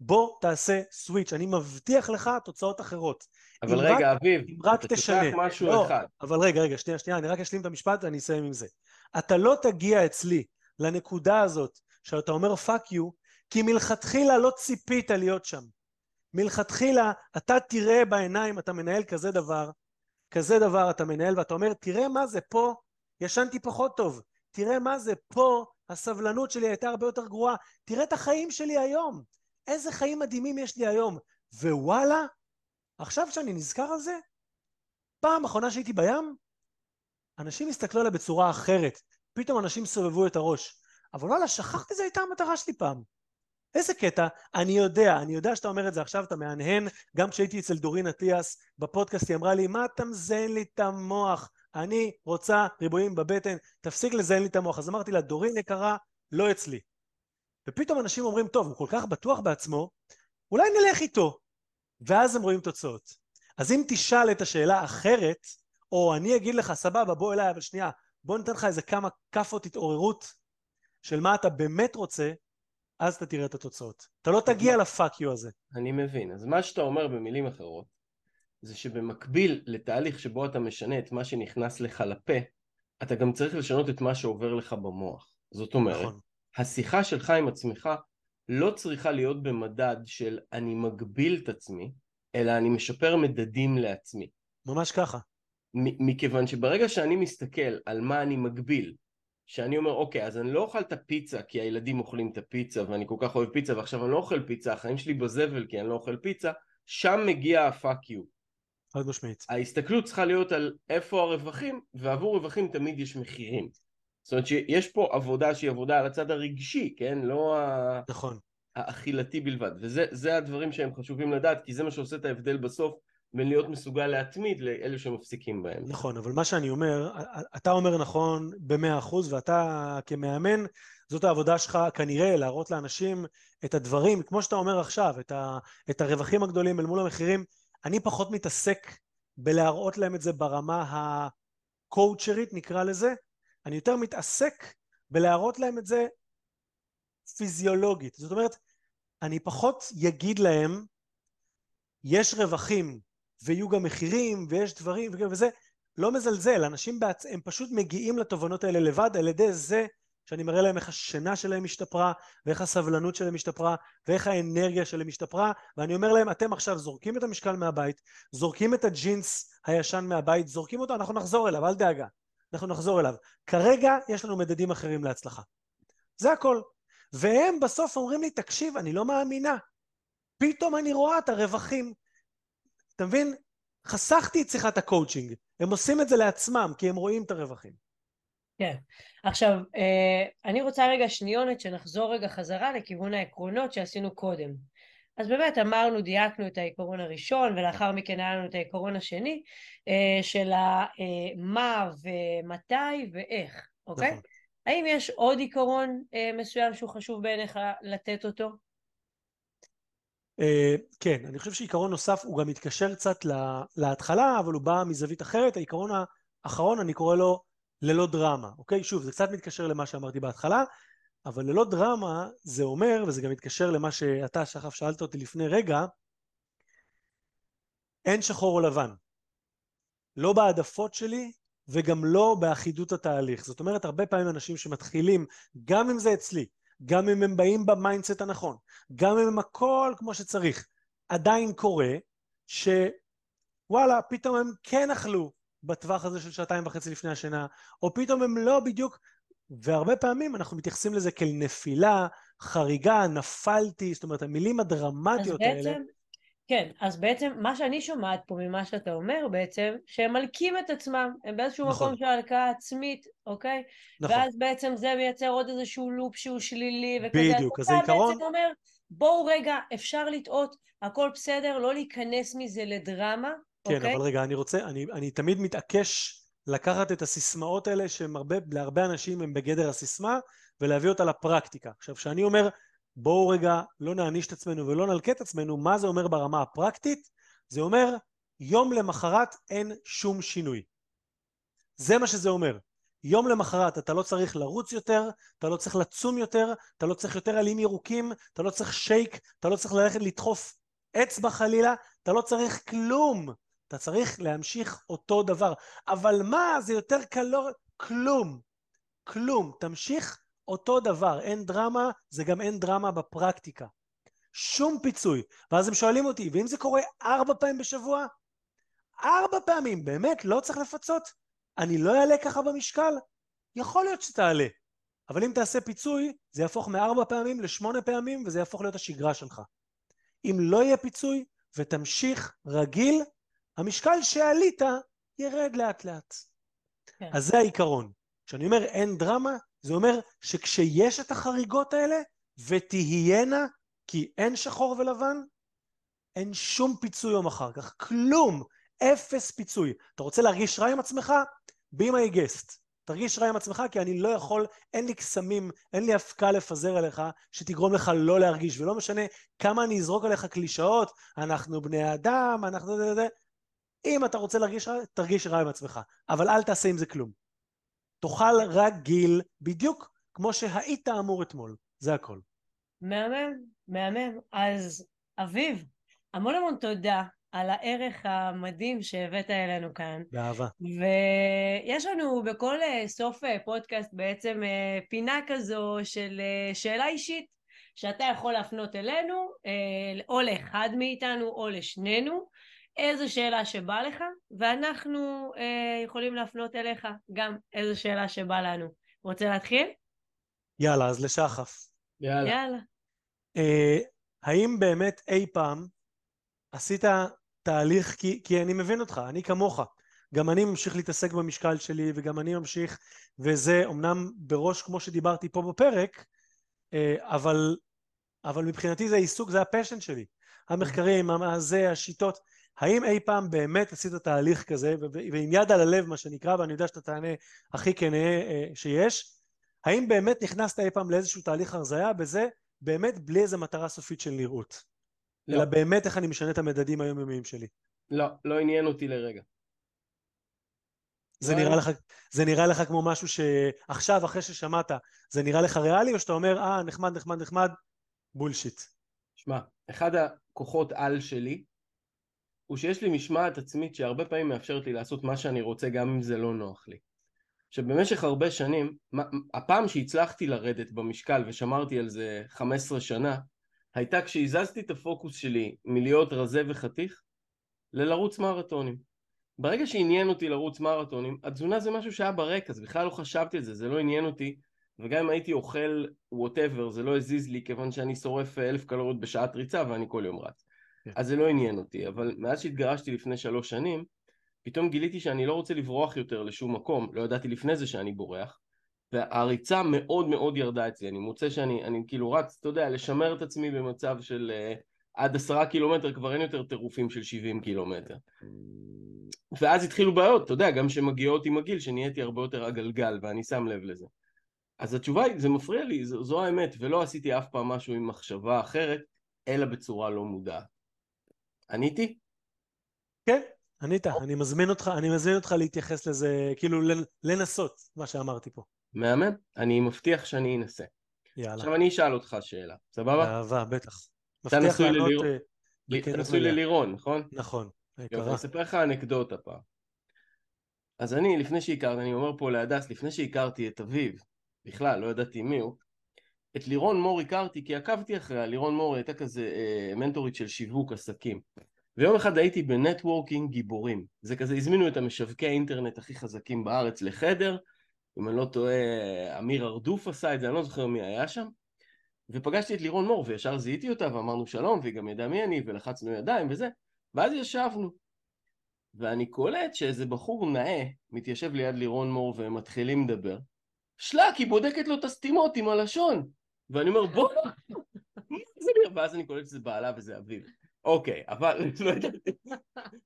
בוא תעשה switch, אני מבטיח לך תוצאות אחרות. אבל רגע, רק, אביב, אם רק אתה תשנה. תשכח משהו לא, אחד. אבל רגע, רגע, שנייה, שנייה, אני רק אשלים את המשפט ואני אסיים עם זה. אתה לא תגיע אצלי לנקודה הזאת שאתה אומר fuck you, כי מלכתחילה לא ציפית להיות שם. מלכתחילה אתה תראה בעיניים, אתה מנהל כזה דבר, כזה דבר אתה מנהל ואתה אומר, תראה מה זה פה, ישנתי פחות טוב, תראה מה זה פה, הסבלנות שלי הייתה הרבה יותר גרועה, תראה את החיים שלי היום, איזה חיים מדהימים יש לי היום, ווואלה, עכשיו שאני נזכר על זה, פעם אחרונה שהייתי בים, אנשים הסתכלו עליי בצורה אחרת, פתאום אנשים סובבו את הראש, אבל וואלה, שכחתי זו הייתה המטרה שלי פעם. איזה קטע, אני יודע, אני יודע שאתה אומר את זה עכשיו, אתה מהנהן, גם כשהייתי אצל דורין אטיאס בפודקאסט, היא אמרה לי, מה אתה מזיין לי את המוח? אני רוצה ריבועים בבטן, תפסיק לזיין לי את המוח. אז אמרתי לה, דורין יקרה, לא אצלי. ופתאום אנשים אומרים, טוב, הוא כל כך בטוח בעצמו, אולי נלך איתו. ואז הם רואים תוצאות. אז אם תשאל את השאלה אחרת, או אני אגיד לך, סבבה, בוא אליי, אבל שנייה, בוא ניתן לך איזה כמה כאפות התעוררות של מה אתה באמת רוצה, אז אתה תראה את התוצאות. אתה לא תגיע לפאק יו הזה. אני מבין. אז מה שאתה אומר במילים אחרות, זה שבמקביל לתהליך שבו אתה משנה את מה שנכנס לך לפה, אתה גם צריך לשנות את מה שעובר לך במוח. זאת אומרת, נכון. השיחה שלך עם עצמך לא צריכה להיות במדד של אני מגביל את עצמי, אלא אני משפר מדדים לעצמי. ממש ככה. מכיוון שברגע שאני מסתכל על מה אני מגביל שאני אומר אוקיי אז אני לא אוכל את הפיצה כי הילדים אוכלים את הפיצה ואני כל כך אוהב פיצה ועכשיו אני לא אוכל פיצה החיים שלי בזבל כי אני לא אוכל פיצה שם מגיע הפאק יו חד משמעית. ההסתכלות צריכה להיות על איפה הרווחים ועבור רווחים תמיד יש מחירים. זאת אומרת שיש פה עבודה שהיא עבודה על הצד הרגשי כן? לא נכון. האכילתי בלבד. וזה הדברים שהם חשובים לדעת, כי זה מה שעושה את ההבדל בסוף בין להיות מסוגל להתמיד לאלה שמפסיקים בהם. נכון, אבל מה שאני אומר, אתה אומר נכון במאה אחוז, ואתה כמאמן, זאת העבודה שלך כנראה להראות לאנשים את הדברים, כמו שאתה אומר עכשיו, את, ה, את הרווחים הגדולים אל מול המחירים. אני פחות מתעסק בלהראות להם את זה ברמה הקואוצ'רית, נקרא לזה. אני יותר מתעסק בלהראות להם את זה פיזיולוגית. זאת אומרת, אני פחות יגיד להם, יש רווחים ויהיו גם מחירים ויש דברים וזה, לא מזלזל, אנשים בעצ... הם פשוט מגיעים לתובנות האלה לבד על ידי זה שאני מראה להם איך השינה שלהם השתפרה ואיך הסבלנות שלהם השתפרה ואיך האנרגיה שלהם השתפרה ואני אומר להם אתם עכשיו זורקים את המשקל מהבית זורקים את הג'ינס הישן מהבית זורקים אותו אנחנו נחזור אליו אל דאגה אנחנו נחזור אליו. כרגע יש לנו מדדים אחרים להצלחה. זה הכל. והם בסוף אומרים לי תקשיב אני לא מאמינה. פתאום אני רואה את הרווחים אתה מבין? חסכתי את שיחת הקואוצ'ינג. הם עושים את זה לעצמם, כי הם רואים את הרווחים. כן. עכשיו, אה, אני רוצה רגע שניונת שנחזור רגע חזרה לכיוון העקרונות שעשינו קודם. אז באמת אמרנו, דייקנו את העיקרון הראשון, ולאחר מכן היה לנו את העיקרון השני, אה, של מה ומתי ואיך, אוקיי? נכון. האם יש עוד עיקרון אה, מסוים שהוא חשוב בעיניך לתת אותו? Uh, כן, אני חושב שעיקרון נוסף הוא גם מתקשר קצת להתחלה, אבל הוא בא מזווית אחרת. העיקרון האחרון, אני קורא לו ללא דרמה, אוקיי? שוב, זה קצת מתקשר למה שאמרתי בהתחלה, אבל ללא דרמה זה אומר, וזה גם מתקשר למה שאתה, שחף, שאלת אותי לפני רגע, אין שחור או לבן. לא בהעדפות שלי וגם לא באחידות התהליך. זאת אומרת, הרבה פעמים אנשים שמתחילים, גם אם זה אצלי, גם אם הם באים ב mindset הנכון, גם אם הם הכל כמו שצריך, עדיין קורה שוואלה, פתאום הם כן אכלו בטווח הזה של שעתיים וחצי לפני השינה, או פתאום הם לא בדיוק, והרבה פעמים אנחנו מתייחסים לזה כאל נפילה, חריגה, נפלתי, זאת אומרת, המילים הדרמטיות בעצם, האלה. כן, אז בעצם מה שאני שומעת פה ממה שאתה אומר בעצם, שהם מלקים את עצמם, הם באיזשהו נכון. מקום של הלקאה עצמית, אוקיי? נכון. ואז בעצם זה מייצר עוד איזשהו לופ שהוא שלילי וכזה. בדיוק, אז העיקרון... אתה בעצם אומר, בואו רגע, אפשר לטעות, הכל בסדר, לא להיכנס מזה לדרמה, כן, אוקיי? אבל רגע, אני רוצה, אני, אני תמיד מתעקש לקחת את הסיסמאות האלה, שהן הרבה, להרבה אנשים הם בגדר הסיסמה, ולהביא אותה לפרקטיקה. עכשיו, כשאני אומר, בואו רגע לא נעניש את עצמנו ולא נלקה את עצמנו, מה זה אומר ברמה הפרקטית? זה אומר, יום למחרת אין שום שינוי. זה מה שזה אומר. יום למחרת אתה לא צריך לרוץ יותר, אתה לא צריך לצום יותר, אתה לא צריך יותר עלים ירוקים, אתה לא צריך שייק, אתה לא צריך ללכת לדחוף אצבע חלילה, אתה לא צריך כלום. אתה צריך להמשיך אותו דבר. אבל מה, זה יותר קלור... כלום. כלום. תמשיך אותו דבר. אין דרמה, זה גם אין דרמה בפרקטיקה. שום פיצוי. ואז הם שואלים אותי, ואם זה קורה ארבע פעמים בשבוע? ארבע פעמים, באמת, לא צריך לפצות? אני לא אעלה ככה במשקל? יכול להיות שתעלה. אבל אם תעשה פיצוי, זה יהפוך מארבע פעמים לשמונה פעמים, וזה יהפוך להיות השגרה שלך. אם לא יהיה פיצוי, ותמשיך רגיל, המשקל שעלית ירד לאט לאט. כן. אז זה העיקרון. כשאני אומר אין דרמה, זה אומר שכשיש את החריגות האלה, ותהיינה, כי אין שחור ולבן, אין שום פיצוי יום אחר כך, כלום, אפס פיצוי. אתה רוצה להרגיש רע עם עצמך? be my guest. תרגיש רע עם עצמך, כי אני לא יכול, אין לי קסמים, אין לי אבקה לפזר עליך, שתגרום לך לא להרגיש, ולא משנה כמה אני אזרוק עליך קלישאות, אנחנו בני אדם, אנחנו... אם אתה רוצה להרגיש רע, תרגיש רע עם עצמך, אבל אל תעשה עם זה כלום. תאכל רגיל, בדיוק כמו שהיית אמור אתמול, זה הכל. מהמם, מהמם. אז אביב, המון המון תודה על הערך המדהים שהבאת אלינו כאן. באהבה. ויש לנו בכל אה, סוף אה, פודקאסט בעצם אה, פינה כזו של שאלה אישית, שאתה יכול להפנות אלינו, או לאחד מאיתנו או לשנינו, איזו שאלה שבא לך, ואנחנו יכולים להפנות אליך גם איזו שאלה שבא לנו. רוצה להתחיל? יאללה, אז לשחף. יאללה. יאללה. האם באמת אי פעם עשית תהליך, כי, כי אני מבין אותך, אני כמוך. גם אני ממשיך להתעסק במשקל שלי, וגם אני ממשיך, וזה אמנם בראש כמו שדיברתי פה בפרק, אה, אבל אבל מבחינתי זה עיסוק, זה הפשן שלי. המחקרים, זה, השיטות. האם אי פעם באמת עשית תהליך כזה, ועם יד על הלב מה שנקרא, ואני יודע שאתה תענה הכי כנה אה, שיש, האם באמת נכנסת אי פעם לאיזשהו תהליך הרזייה בזה, באמת בלי איזה מטרה סופית של נראות? לא. אלא באמת איך אני משנה את המדדים היומיומיים שלי. לא, לא עניין אותי לרגע. זה, לא נראה לך, זה נראה לך כמו משהו שעכשיו, אחרי ששמעת, זה נראה לך ריאלי, או שאתה אומר, אה, נחמד, נחמד, נחמד, בולשיט. שמע, אחד הכוחות על שלי, הוא שיש לי משמעת עצמית שהרבה פעמים מאפשרת לי לעשות מה שאני רוצה גם אם זה לא נוח לי. שבמשך הרבה שנים, הפעם שהצלחתי לרדת במשקל ושמרתי על זה 15 שנה, הייתה כשהזזתי את הפוקוס שלי מלהיות רזה וחתיך ללרוץ מרתונים. ברגע שעניין אותי לרוץ מרתונים, התזונה זה משהו שהיה ברקע, אז בכלל לא חשבתי על זה, זה לא עניין אותי, וגם אם הייתי אוכל whatever, זה לא הזיז לי, כיוון שאני שורף אלף קלוריות בשעת ריצה ואני כל יום רץ. כן. אז זה לא עניין אותי, אבל מאז שהתגרשתי לפני שלוש שנים, פתאום גיליתי שאני לא רוצה לברוח יותר לשום מקום, לא ידעתי לפני זה שאני בורח, והריצה מאוד מאוד ירדה אצלי, אני מוצא שאני אני כאילו רץ, אתה יודע, לשמר את עצמי במצב של uh, עד עשרה קילומטר כבר אין יותר טירופים של שבעים קילומטר. ואז התחילו בעיות, אתה יודע, גם שמגיעות עם הגיל, שנהייתי הרבה יותר עגלגל, ואני שם לב לזה. אז התשובה היא, זה מפריע לי, זו, זו האמת, ולא עשיתי אף פעם משהו עם מחשבה אחרת, אלא בצורה לא מודעת. עניתי? כן, ענית, אני מזמין אותך, אני מזמין אותך להתייחס לזה, כאילו לנסות, מה שאמרתי פה. מהמם, אני מבטיח שאני אנסה. יאללה. עכשיו אני אשאל אותך שאלה, סבבה? באהבה, בטח. אתה נשוי ללירון, אתה נשוי ללירון, נכון? נכון, יקרה. אני אספר לך אנקדוטה פעם. אז אני, לפני שהכרתי, אני אומר פה להדס, לפני שהכרתי את אביו, בכלל, לא ידעתי מי הוא, את לירון מור הכרתי כי עקבתי אחריה, לירון מור הייתה כזה אה, מנטורית של שיווק עסקים. ויום אחד הייתי ב networking גיבורים. זה כזה, הזמינו את המשווקי האינטרנט הכי חזקים בארץ לחדר, אם אני לא טועה, אמיר ארדוף עשה את זה, אני לא זוכר מי היה שם, ופגשתי את לירון מור, וישר זיהיתי אותה ואמרנו שלום, והיא גם ידעה מי אני, ולחצנו ידיים וזה, ואז ישבנו. ואני קולט שאיזה בחור נאה מתיישב ליד לירון מור והם מתחילים לדבר. שלק, היא בודקת לו את הסתימות עם הלשון. ואני אומר, בוא, ואז אני קולט שזה בעלה וזה אביב. אוקיי, אבל לא ידעתי,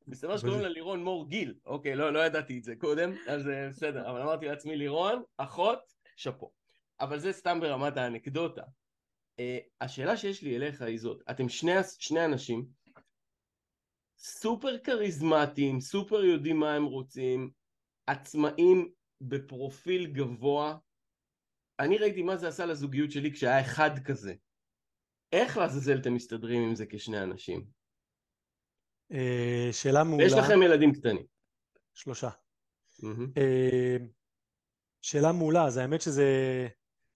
מסתבר שקוראים לה לירון מור גיל, אוקיי, לא, לא ידעתי את זה קודם, אז אה, בסדר, אבל אמרתי לעצמי לירון, אחות, שאפו. אבל זה סתם ברמת האנקדוטה. Uh, השאלה שיש לי אליך היא זאת, אתם שני, שני אנשים סופר כריזמטיים, סופר יודעים מה הם רוצים, עצמאים בפרופיל גבוה. אני ראיתי מה זה עשה לזוגיות שלי כשהיה אחד כזה. איך לעזאזל אתם מסתדרים עם זה כשני אנשים? אה, שאלה מעולה. יש לכם ילדים קטנים. שלושה. אה, שאלה מעולה, אז האמת שזה...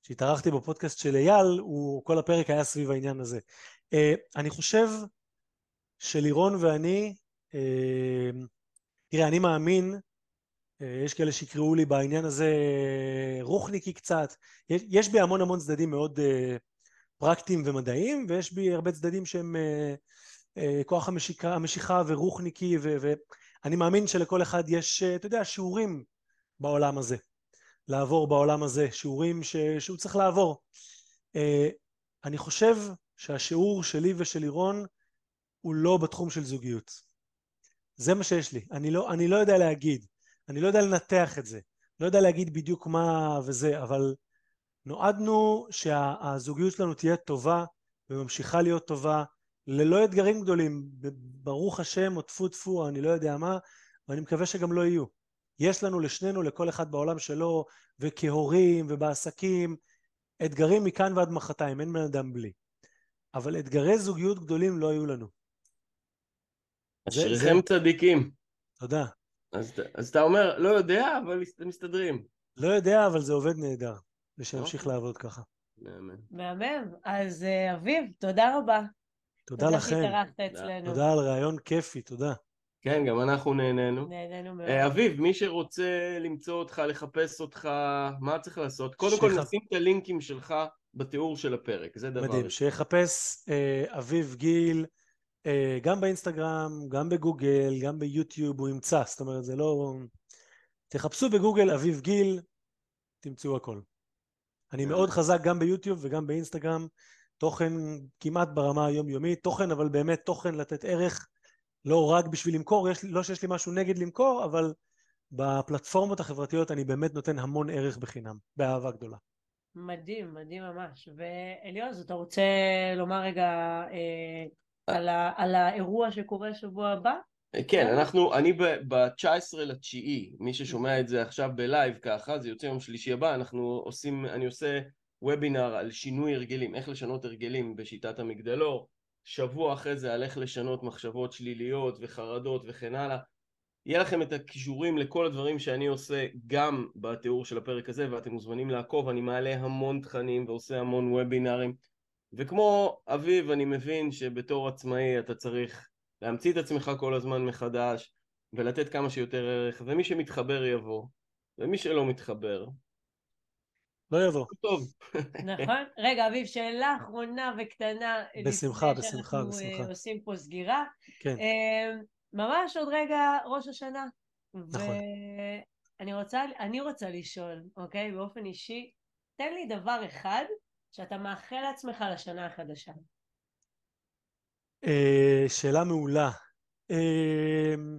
כשהתארחתי בפודקאסט של אייל, הוא, כל הפרק היה סביב העניין הזה. אה, אני חושב שלירון ואני, תראה, אני מאמין, יש כאלה שיקראו לי בעניין הזה רוחניקי קצת, יש, בי המון המון צדדים מאוד פרקטיים ומדעיים, ויש בי הרבה צדדים שהם אה, אה, כוח המשיכה, המשיכה ורוחניקי, ו, ואני מאמין שלכל אחד יש, אה, אתה יודע, שיעורים בעולם הזה, לעבור בעולם הזה, שיעורים ש, שהוא צריך לעבור. אה, אני חושב שהשיעור שלי ושל לירון הוא לא בתחום של זוגיות. זה מה שיש לי. אני לא, אני לא יודע להגיד, אני לא יודע לנתח את זה, לא יודע להגיד בדיוק מה וזה, אבל נועדנו שהזוגיות שלנו תהיה טובה וממשיכה להיות טובה ללא אתגרים גדולים, ברוך השם או טפו טפו אני לא יודע מה, ואני מקווה שגם לא יהיו. יש לנו לשנינו, לכל אחד בעולם שלו, וכהורים ובעסקים, אתגרים מכאן ועד מחרתיים, אין בן אדם בלי. אבל אתגרי זוגיות גדולים לא היו לנו. אשריכם. צדיקים. תודה. אז, אז אתה אומר, לא יודע, אבל מסתדרים. לא יודע, אבל זה עובד נהדר. ושימשיך אוקיי. לעבוד ככה. מהמם. אז אה, אביב, תודה רבה. תודה לכם. תודה שהתארחת אצלנו. תודה על רעיון כיפי, תודה. כן, גם אנחנו נהנינו. נהנינו מאוד. אה, אביב, מי שרוצה למצוא אותך, לחפש אותך, מה צריך לעשות? קודם כל נשים את הלינקים שלך בתיאור של הפרק, זה דבר. מדהים, שיחפש אה, אביב גיל, גם באינסטגרם, גם בגוגל, גם ביוטיוב, הוא ימצא, זאת אומרת, זה לא... תחפשו בגוגל אביב גיל, תמצאו הכל. אני מאוד חזק גם ביוטיוב וגם באינסטגרם, תוכן כמעט ברמה היומיומית, תוכן אבל באמת תוכן לתת ערך, לא רק בשביל למכור, יש, לא שיש לי משהו נגד למכור, אבל בפלטפורמות החברתיות אני באמת נותן המון ערך בחינם, באהבה גדולה. מדהים, מדהים ממש. ואליעוז, אתה רוצה לומר רגע אה, על, ה, על האירוע שקורה שבוע הבא? כן, אנחנו, אני ב-19 לתשיעי, מי ששומע את זה עכשיו בלייב ככה, זה יוצא יום שלישי הבא, אנחנו עושים, אני עושה וובינר על שינוי הרגלים, איך לשנות הרגלים בשיטת המגדלור, שבוע אחרי זה על איך לשנות מחשבות שליליות וחרדות וכן הלאה. יהיה לכם את הכישורים לכל הדברים שאני עושה גם בתיאור של הפרק הזה ואתם מוזמנים לעקוב, אני מעלה המון תכנים ועושה המון וובינרים וכמו אביב אני מבין שבתור עצמאי אתה צריך להמציא את עצמך כל הזמן מחדש ולתת כמה שיותר ערך ומי שמתחבר יבוא ומי שלא מתחבר לא יבוא. טוב. נכון. רגע, אביב, שאלה אחרונה וקטנה. בשמחה, בשמחה, בשמחה. אנחנו עושים פה סגירה. כן. אמ, ממש עוד רגע ראש השנה. נכון. ואני רוצה, אני רוצה לשאול, אוקיי? באופן אישי, תן לי דבר אחד שאתה מאחל לעצמך לשנה החדשה. אה, שאלה מעולה. אמ,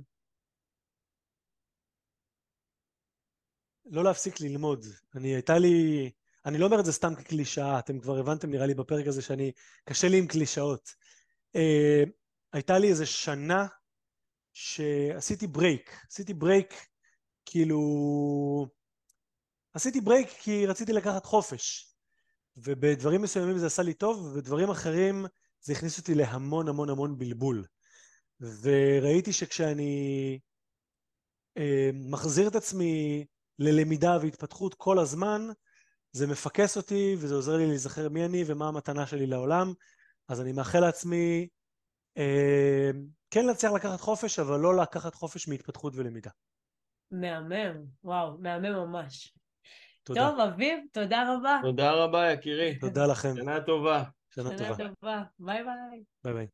לא להפסיק ללמוד. אני הייתה לי, אני לא אומר את זה סתם כקלישאה, אתם כבר הבנתם נראה לי בפרק הזה שאני, קשה לי עם קלישאות. Uh, הייתה לי איזה שנה שעשיתי break, עשיתי break כאילו, עשיתי ברייק כי רציתי לקחת חופש, ובדברים מסוימים זה עשה לי טוב, ובדברים אחרים זה הכניס אותי להמון המון המון בלבול. וראיתי שכשאני אה, מחזיר את עצמי ללמידה והתפתחות כל הזמן, זה מפקס אותי וזה עוזר לי להיזכר מי אני ומה המתנה שלי לעולם. אז אני מאחל לעצמי אה, כן להצליח לקחת חופש, אבל לא לקחת חופש מהתפתחות ולמידה. מהמם, וואו, מהמם ממש. תודה. טוב, אביב, תודה רבה. תודה רבה, יקירי. תודה לכם. שנה טובה. שנה, שנה טובה. טובה. ביי ביי. ביי ביי.